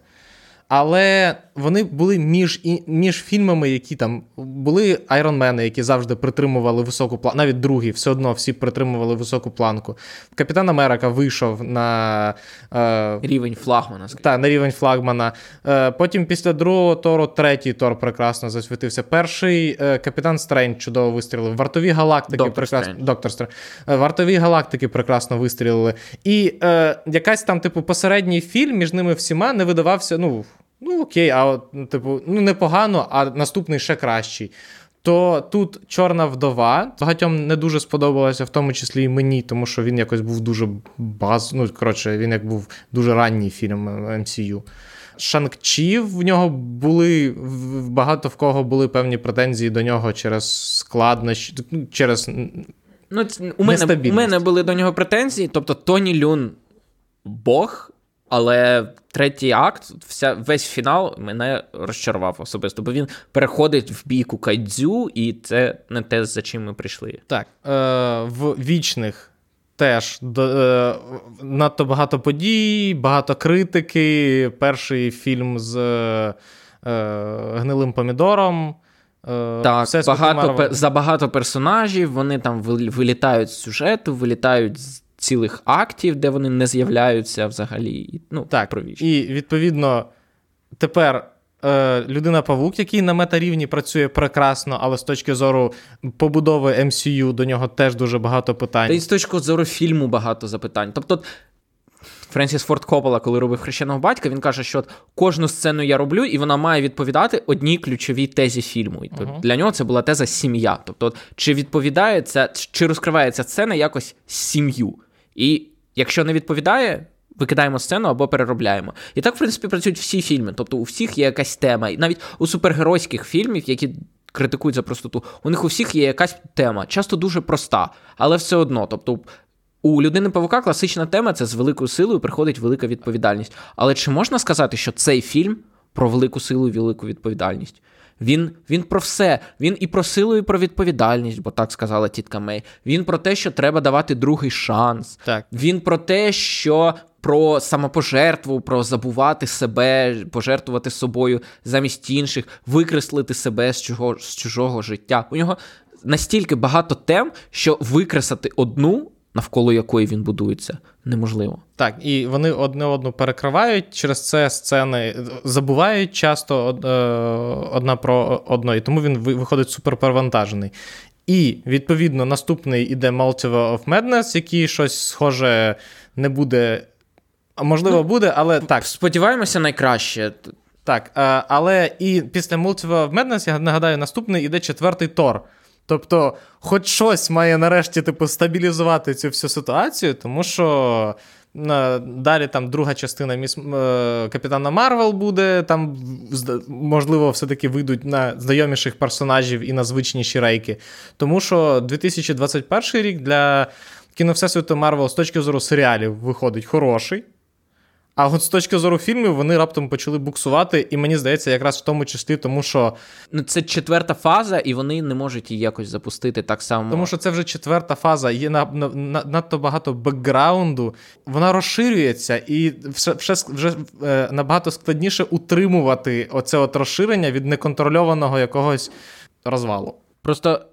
Але вони були між, і- між фільмами, які там були айронмени, які завжди притримували високу планку, навіть другий, все одно всі притримували високу планку. Капітан Америка вийшов на, е, Рівень флагмана, та, на рівень флагмана. Е, потім після другого Тору третій Тор прекрасно засвітився. Перший е, Капітан Стрендж чудово вистрілив. Вартові галактики Доктор прекрасно. Доктор Стрендж. Вартові галактики прекрасно вистрілили. І е, якась там, типу, посередній фільм між ними всіма не видавався. Ну, ну окей, а от, ну, типу, ну непогано, а наступний ще кращий. То тут Чорна вдова багатьом не дуже сподобалося, в тому числі і мені, тому що він якось був дуже баз. Ну, коротше, він як був дуже ранній фільм MCU. Шанг-Чі в нього були багато в кого були певні претензії до нього через складнощі, ну, через Ну, у, мене, у мене були до нього претензії. Тобто Тоні Люн Бог, але третій акт, вся, весь фінал мене розчарував особисто, бо він переходить в бійку кайдзю, і це не те, за чим ми прийшли. Так, е, в вічних теж до, е, надто багато подій, багато критики. Перший фільм з е, гнилим помідором. Е, Так, Всесвіт багато, забагато персонажів, вони там вилітають з сюжету, вилітають з цілих актів, де вони не з'являються взагалі. Ну, Так, про віч. і відповідно тепер е, людина Павук, який на метарівні працює прекрасно, але з точки зору побудови MCU до нього теж дуже багато питань. Та й з точки зору фільму багато запитань. Тобто, Френсіс Форд Коппола, коли робив хрещеного батька, він каже, що от кожну сцену я роблю, і вона має відповідати одній ключовій тезі фільму. І то для нього це була теза сім'я. Тобто, от, чи відповідає ця, чи розкривається сцена якось сім'ю? І якщо не відповідає. Викидаємо сцену або переробляємо. І так, в принципі, працюють всі фільми. Тобто, у всіх є якась тема. І навіть у супергеройських фільмів, які критикують за простоту, у них у всіх є якась тема, часто дуже проста, але все одно. Тобто, у людини павука класична тема це з великою силою приходить велика відповідальність. Але чи можна сказати, що цей фільм про велику силу і велику відповідальність? Він, він про все. Він і про силу, і про відповідальність, бо так сказала тітка Мей. Він про те, що треба давати другий шанс. Так. Він про те, що про самопожертву, про забувати себе, пожертвувати собою замість інших, викреслити себе з чужого, з чужого життя. У нього настільки багато тем, що викреслити одну, навколо якої він будується, неможливо. Так, і вони одне одну перекривають через це сцени, забувають часто е, одна про одно, і тому він виходить суперперевантажений. І, відповідно, наступний іде Multiverse of Madness, який щось схоже не буде. А можливо, буде, але так. Сподіваємося, найкраще. Так, е, але і після Multiverse of Madness, я нагадаю, наступний іде четвертий Тор. Тобто, хоч щось має нарешті типу, стабілізувати цю всю ситуацію, тому що е, далі там друга частина міс... е, Капітана Марвел буде, там, можливо, все-таки вийдуть на знайоміших персонажів і на звичніші рейки. Тому що 2021 рік для кіно Всесвіту Марвел з точки зору серіалів виходить хороший. А от з точки зору фільмів вони раптом почали буксувати, і мені здається, якраз в тому числі, тому що. Ну, це четверта фаза, і вони не можуть її якось запустити так само. Тому що це вже четверта фаза, є на, на, на надто багато бекграунду, вона розширюється, і вже, вже, вже е, набагато складніше утримувати оце от розширення від неконтрольованого якогось розвалу. Просто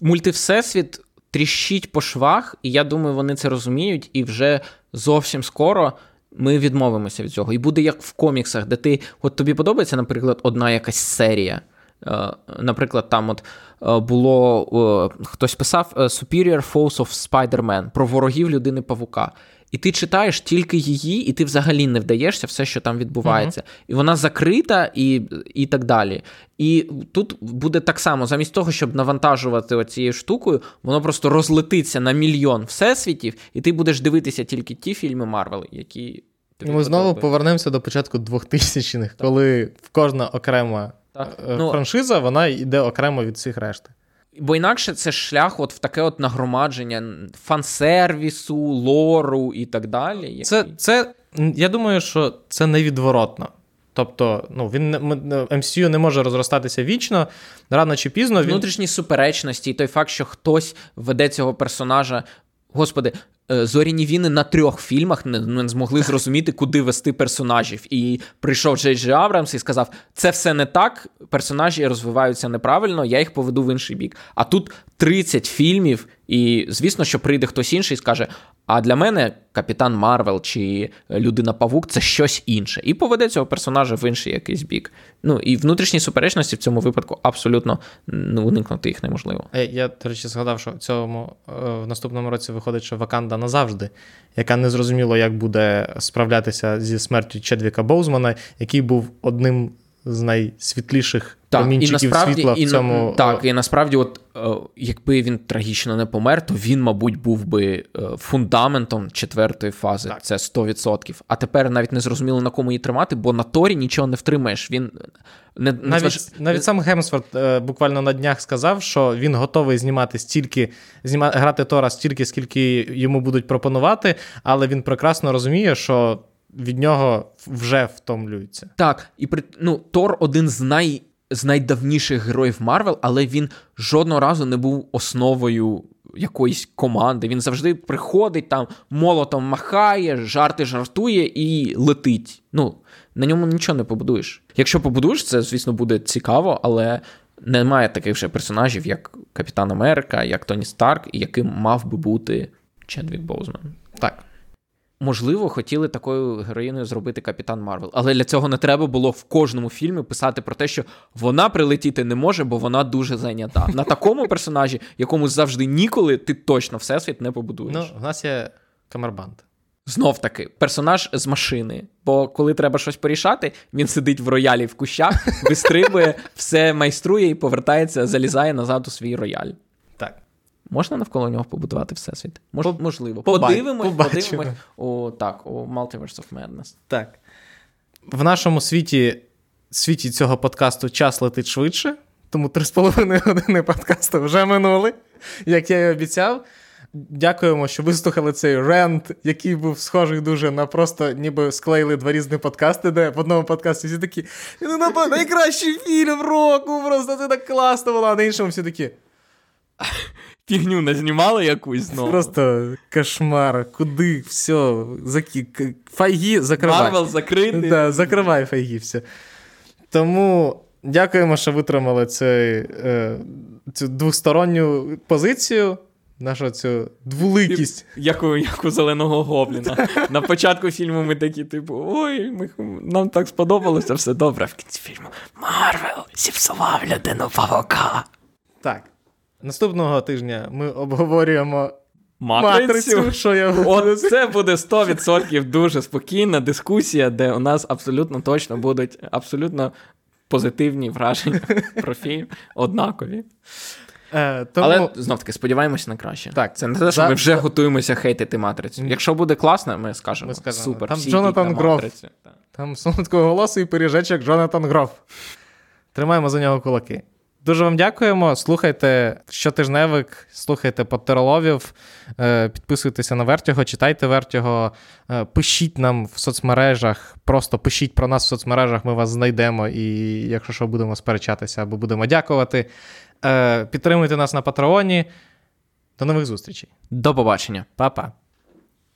мультивсесвіт тріщить по швах, і я думаю, вони це розуміють, і вже зовсім скоро ми відмовимося від цього. І буде як в коміксах, де ти от тобі подобається, наприклад, одна якась серія. Е, наприклад, там от е, було хтось писав е, Superior Foes of Spider-Man про ворогів людини Павука. І ти читаєш тільки її, і ти взагалі не вдаєшся все, що там відбувається. Uh-huh. І вона закрита, і і так далі. І тут буде так само, замість того, щоб навантажувати оцією штукою, воно просто розлетиться на мільйон всесвітів, і ти будеш дивитися тільки ті фільми Марвел, які. Тобі Ми знову повернемося до початку 2000-х, коли кожна окрема так. Ну, франшиза вона йде окремо від всіх решти. Бо інакше це шлях от в таке от нагромадження фан-сервісу, лору і так далі. Це, це, Я думаю, що це невідворотно. Тобто, ну, він MCU не може розростатися вічно, рано чи пізно. Він... Внутрішні суперечності, і той факт, що хтось веде цього персонажа. Господи, зоряні війни на трьох фільмах не, не змогли зрозуміти, куди вести персонажів. І прийшов Джей Джей Абрамс і сказав: це все не так, персонажі розвиваються неправильно, я їх поведу в інший бік. А тут 30 фільмів, і звісно, що прийде хтось інший і скаже: а для мене Капітан Марвел чи Людина Павук це щось інше. І поведе цього персонажа в інший якийсь бік. Ну і внутрішні суперечності в цьому випадку абсолютно ну, уникнути їх неможливо. Е, я, до речі, згадав, що в цьому е, в наступному році виходить, що Ваканда назавжди, яка не зрозуміло, як буде справлятися зі смертю Чедвіка Боузмана, який був одним з найсвітліших так, промінчиків і насправді, світла в цьому. Так, і насправді, от е, якби він трагічно не помер, то він, мабуть, був би е, фундаментом четвертої фази. Так. Це 100%. А тепер навіть не зрозуміло, на кому її тримати, бо на Торі нічого не втримаєш. Він не, не Навіть зваж... навіть сам Гемсворт е, буквально на днях сказав, що він готовий знімати стільки, зніма... грати Тора стільки, скільки йому будуть пропонувати, але він прекрасно розуміє, що від нього вже втомлюються. Так, і при ну, Тор один з най. З найдавніших героїв Марвел, але він жодного разу не був основою якоїсь команди. Він завжди приходить там, молотом махає, жарти жартує і летить. Ну, на ньому нічого не побудуєш. Якщо побудуєш, це, звісно, буде цікаво, але немає таких вже персонажів, як Капітан Америка, як Тоні Старк, і яким мав би бути Чедвік Боузман. Так. Можливо, хотіли такою героїною зробити Капітан Марвел, але для цього не треба було в кожному фільмі писати про те, що вона прилетіти не може, бо вона дуже зайнята. На такому персонажі, якому завжди ніколи, ти точно всесвіт не побудуєш. Ну, у нас є камербанд. Знов таки, персонаж з машини. Бо коли треба щось порішати, він сидить в роялі в кущах, вистрибує, все майструє і повертається, залізає назад у свій рояль. Можна навколо нього побудувати всесвіт? Мож, можливо. Подивимось, подивимось. О, так, у Multiverse of Madness. Так. В нашому світі світі цього подкасту час летить швидше, тому 3,5 години подкасту вже минули, як я і обіцяв. Дякуємо, що вислухали цей рент, який був схожий дуже на просто ніби склеїли два різні подкасти, де в одному подкасті всі такі: ну, найкращий фільм року, просто це так класно було, а на іншому всі такі фігню не знімали якусь знову. Просто кошмар, куди, все, закі... файги закривай. Марвел закритий. Да, закривай файги, все. Тому дякуємо, що витримали цю, е, цю двосторонню позицію. Нашу цю двуликість. Як у, як у зеленого гобліна. На початку фільму ми такі, типу, ой, ми, нам так сподобалося, все добре. В кінці фільму Марвел зіпсував людину павука. Так. Наступного тижня ми обговорюємо матрицю. матрицю що я От Це буде 100% дуже спокійна дискусія, де у нас абсолютно точно будуть абсолютно позитивні враження про фільм, однакові. Е, тому... Але знов таки сподіваємося на краще. Так, Це не те, що за... ми вже готуємося хейтити матрицю. Якщо буде класно, ми скажемо. Ми скажемо. Супер, Там всі Джонатан Гроф. Там солодкого голосу і пиріжечок Джонатан Гроф. Тримаємо за нього кулаки. Дуже вам дякуємо. Слухайте щотижневик, слухайте Поттероловів, е, підписуйтеся на Вертього, читайте Вертього, е, пишіть нам в соцмережах, просто пишіть про нас в соцмережах, ми вас знайдемо і, якщо що, будемо сперечатися або будемо дякувати. Підтримуйте нас на Патреоні. До нових зустрічей. До побачення. Па-па.